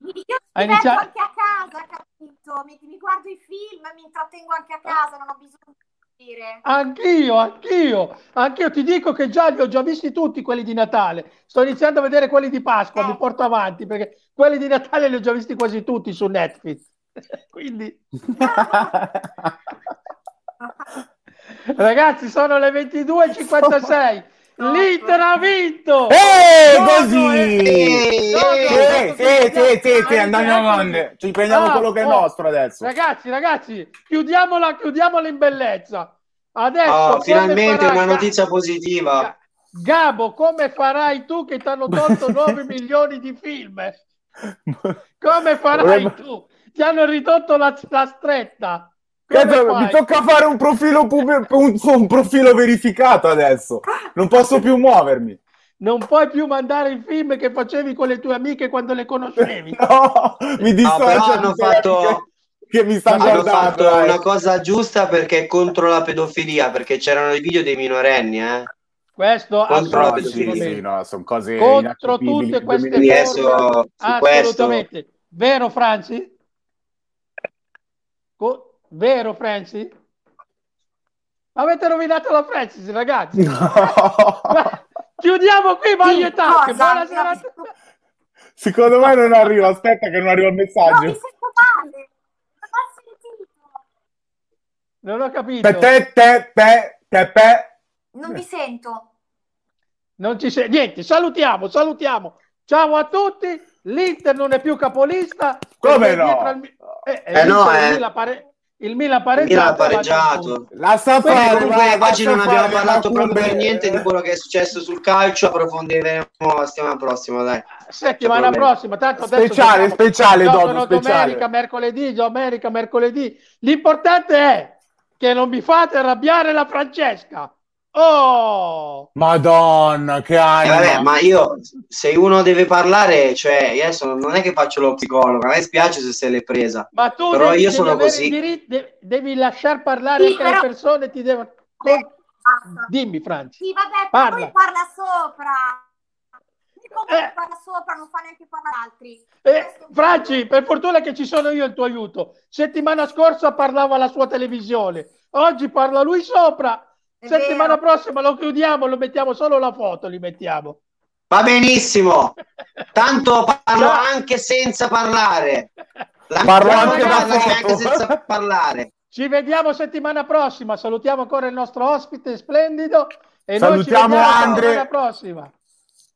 Io mi iniziato... anche a casa, capito? Mi, mi guardo i film, mi intrattengo anche a casa, non ho bisogno dire. Anch'io, anch'io, anch'io ti dico che già li ho già visti tutti quelli di Natale. Sto iniziando a vedere quelli di Pasqua, eh. mi porto avanti perché quelli di Natale li ho già visti quasi tutti su Netflix. Quindi Ragazzi, sono le 22:56. L'Inter ha vinto! Eh, così! Sì, sì, sì, sì, andiamo avanti. Ci prendiamo ah, quello che è oh, nostro adesso. Ragazzi, ragazzi, chiudiamola, chiudiamola in bellezza. Adesso oh, finalmente una notizia positiva. Gabo, come farai tu che ti hanno tolto 9 milioni di film? Come farai tu? Ti hanno ridotto la, la stretta. Cazzo, mi tocca fare un profilo, pub- un, un profilo verificato adesso. Non posso più muovermi. Non puoi più mandare i film che facevi con le tue amiche quando le conoscevi. no, mi dissocio. No, hanno fatto che mi stanno hanno guardando, fatto una cosa giusta perché è contro la pedofilia, perché c'erano i video dei minorenni, eh. Questo contro la pedofilia. Sì, sì, no, sono cose contro tutte queste cose. Assolutamente. Questo... Vero Franci? Vero, Francis? Avete rovinato la Francis, ragazzi. No. Chiudiamo qui, voglio sì, Talk. Buona serata. Secondo me non arriva. Aspetta, che non arriva il messaggio. No, mi sento male. Non ho capito. Te, te, te, te, te. Non mi sento. Non ci sei. Niente, salutiamo, salutiamo. Ciao a tutti. L'Inter non è più capolista. Come no? Al... Eh, eh, eh no, eh. Pare... Il Milan pareggiato. pareggiato. La sa fare, comunque va, oggi non abbiamo parlato proprio per niente di quello che è successo sul calcio, approfondiremo la settimana prossima, dai. Settimana prossima, tanto speciale, adesso speciale, dopo, speciale. domenica, mercoledì, domenica, mercoledì. L'importante è che non mi fate arrabbiare la Francesca. Oh! Madonna, che anima! Eh vabbè, ma io, se uno deve parlare, cioè, io adesso non è che faccio lo psicologo, a me spiace se se l'è presa. Ma tu però devi, io sono così. Diritto, devi, devi lasciar parlare sì, anche però... le persone, ti devono... Beh, Dimmi, Franci. Sì, vabbè, parla. poi parla sopra. Eh, parla sopra, non fa neanche parlare altri. Eh, Franci, per fortuna che ci sono io il tuo aiuto. Settimana scorsa parlava la sua televisione, oggi parla lui sopra Settimana prossima lo chiudiamo, lo mettiamo solo la foto, li mettiamo. Va benissimo. Tanto parlo Ciao. anche senza parlare. La parlo anche, anche senza parlare. Ci vediamo settimana prossima. Salutiamo ancora il nostro ospite splendido. E Salutiamo Andre. La prossima.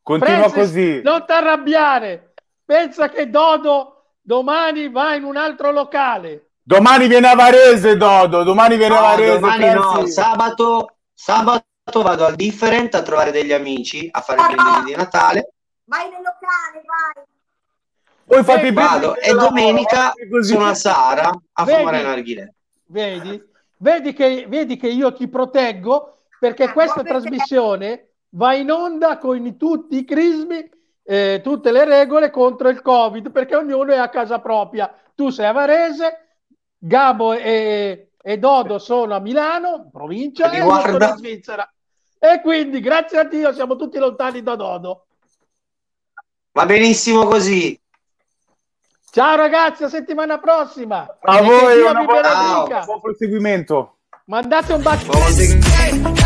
Continua Francis, così. Non ti arrabbiare. Pensa che Dodo domani va in un altro locale. Domani viene a Varese, Dodo. Domani viene no, a Varese. Domani no, sabato, sabato vado al Different a trovare degli amici a fare il brindisi di Natale. Vai nel locale, vai. Poi fate vado e domenica sono a Sara a vedi, fumare narghile. Vedi? Vedi che, vedi che io ti proteggo perché questa trasmissione va in onda con tutti i crismi, eh, tutte le regole contro il Covid perché ognuno è a casa propria. Tu sei a Varese, Gabo e, e Dodo sono a Milano, provincia, e io sono in Svizzera. E quindi, grazie a Dio, siamo tutti lontani da Dodo. Va benissimo così. Ciao ragazzi, a settimana prossima. A e voi, una buona, buon proseguimento. Mandate un bacio.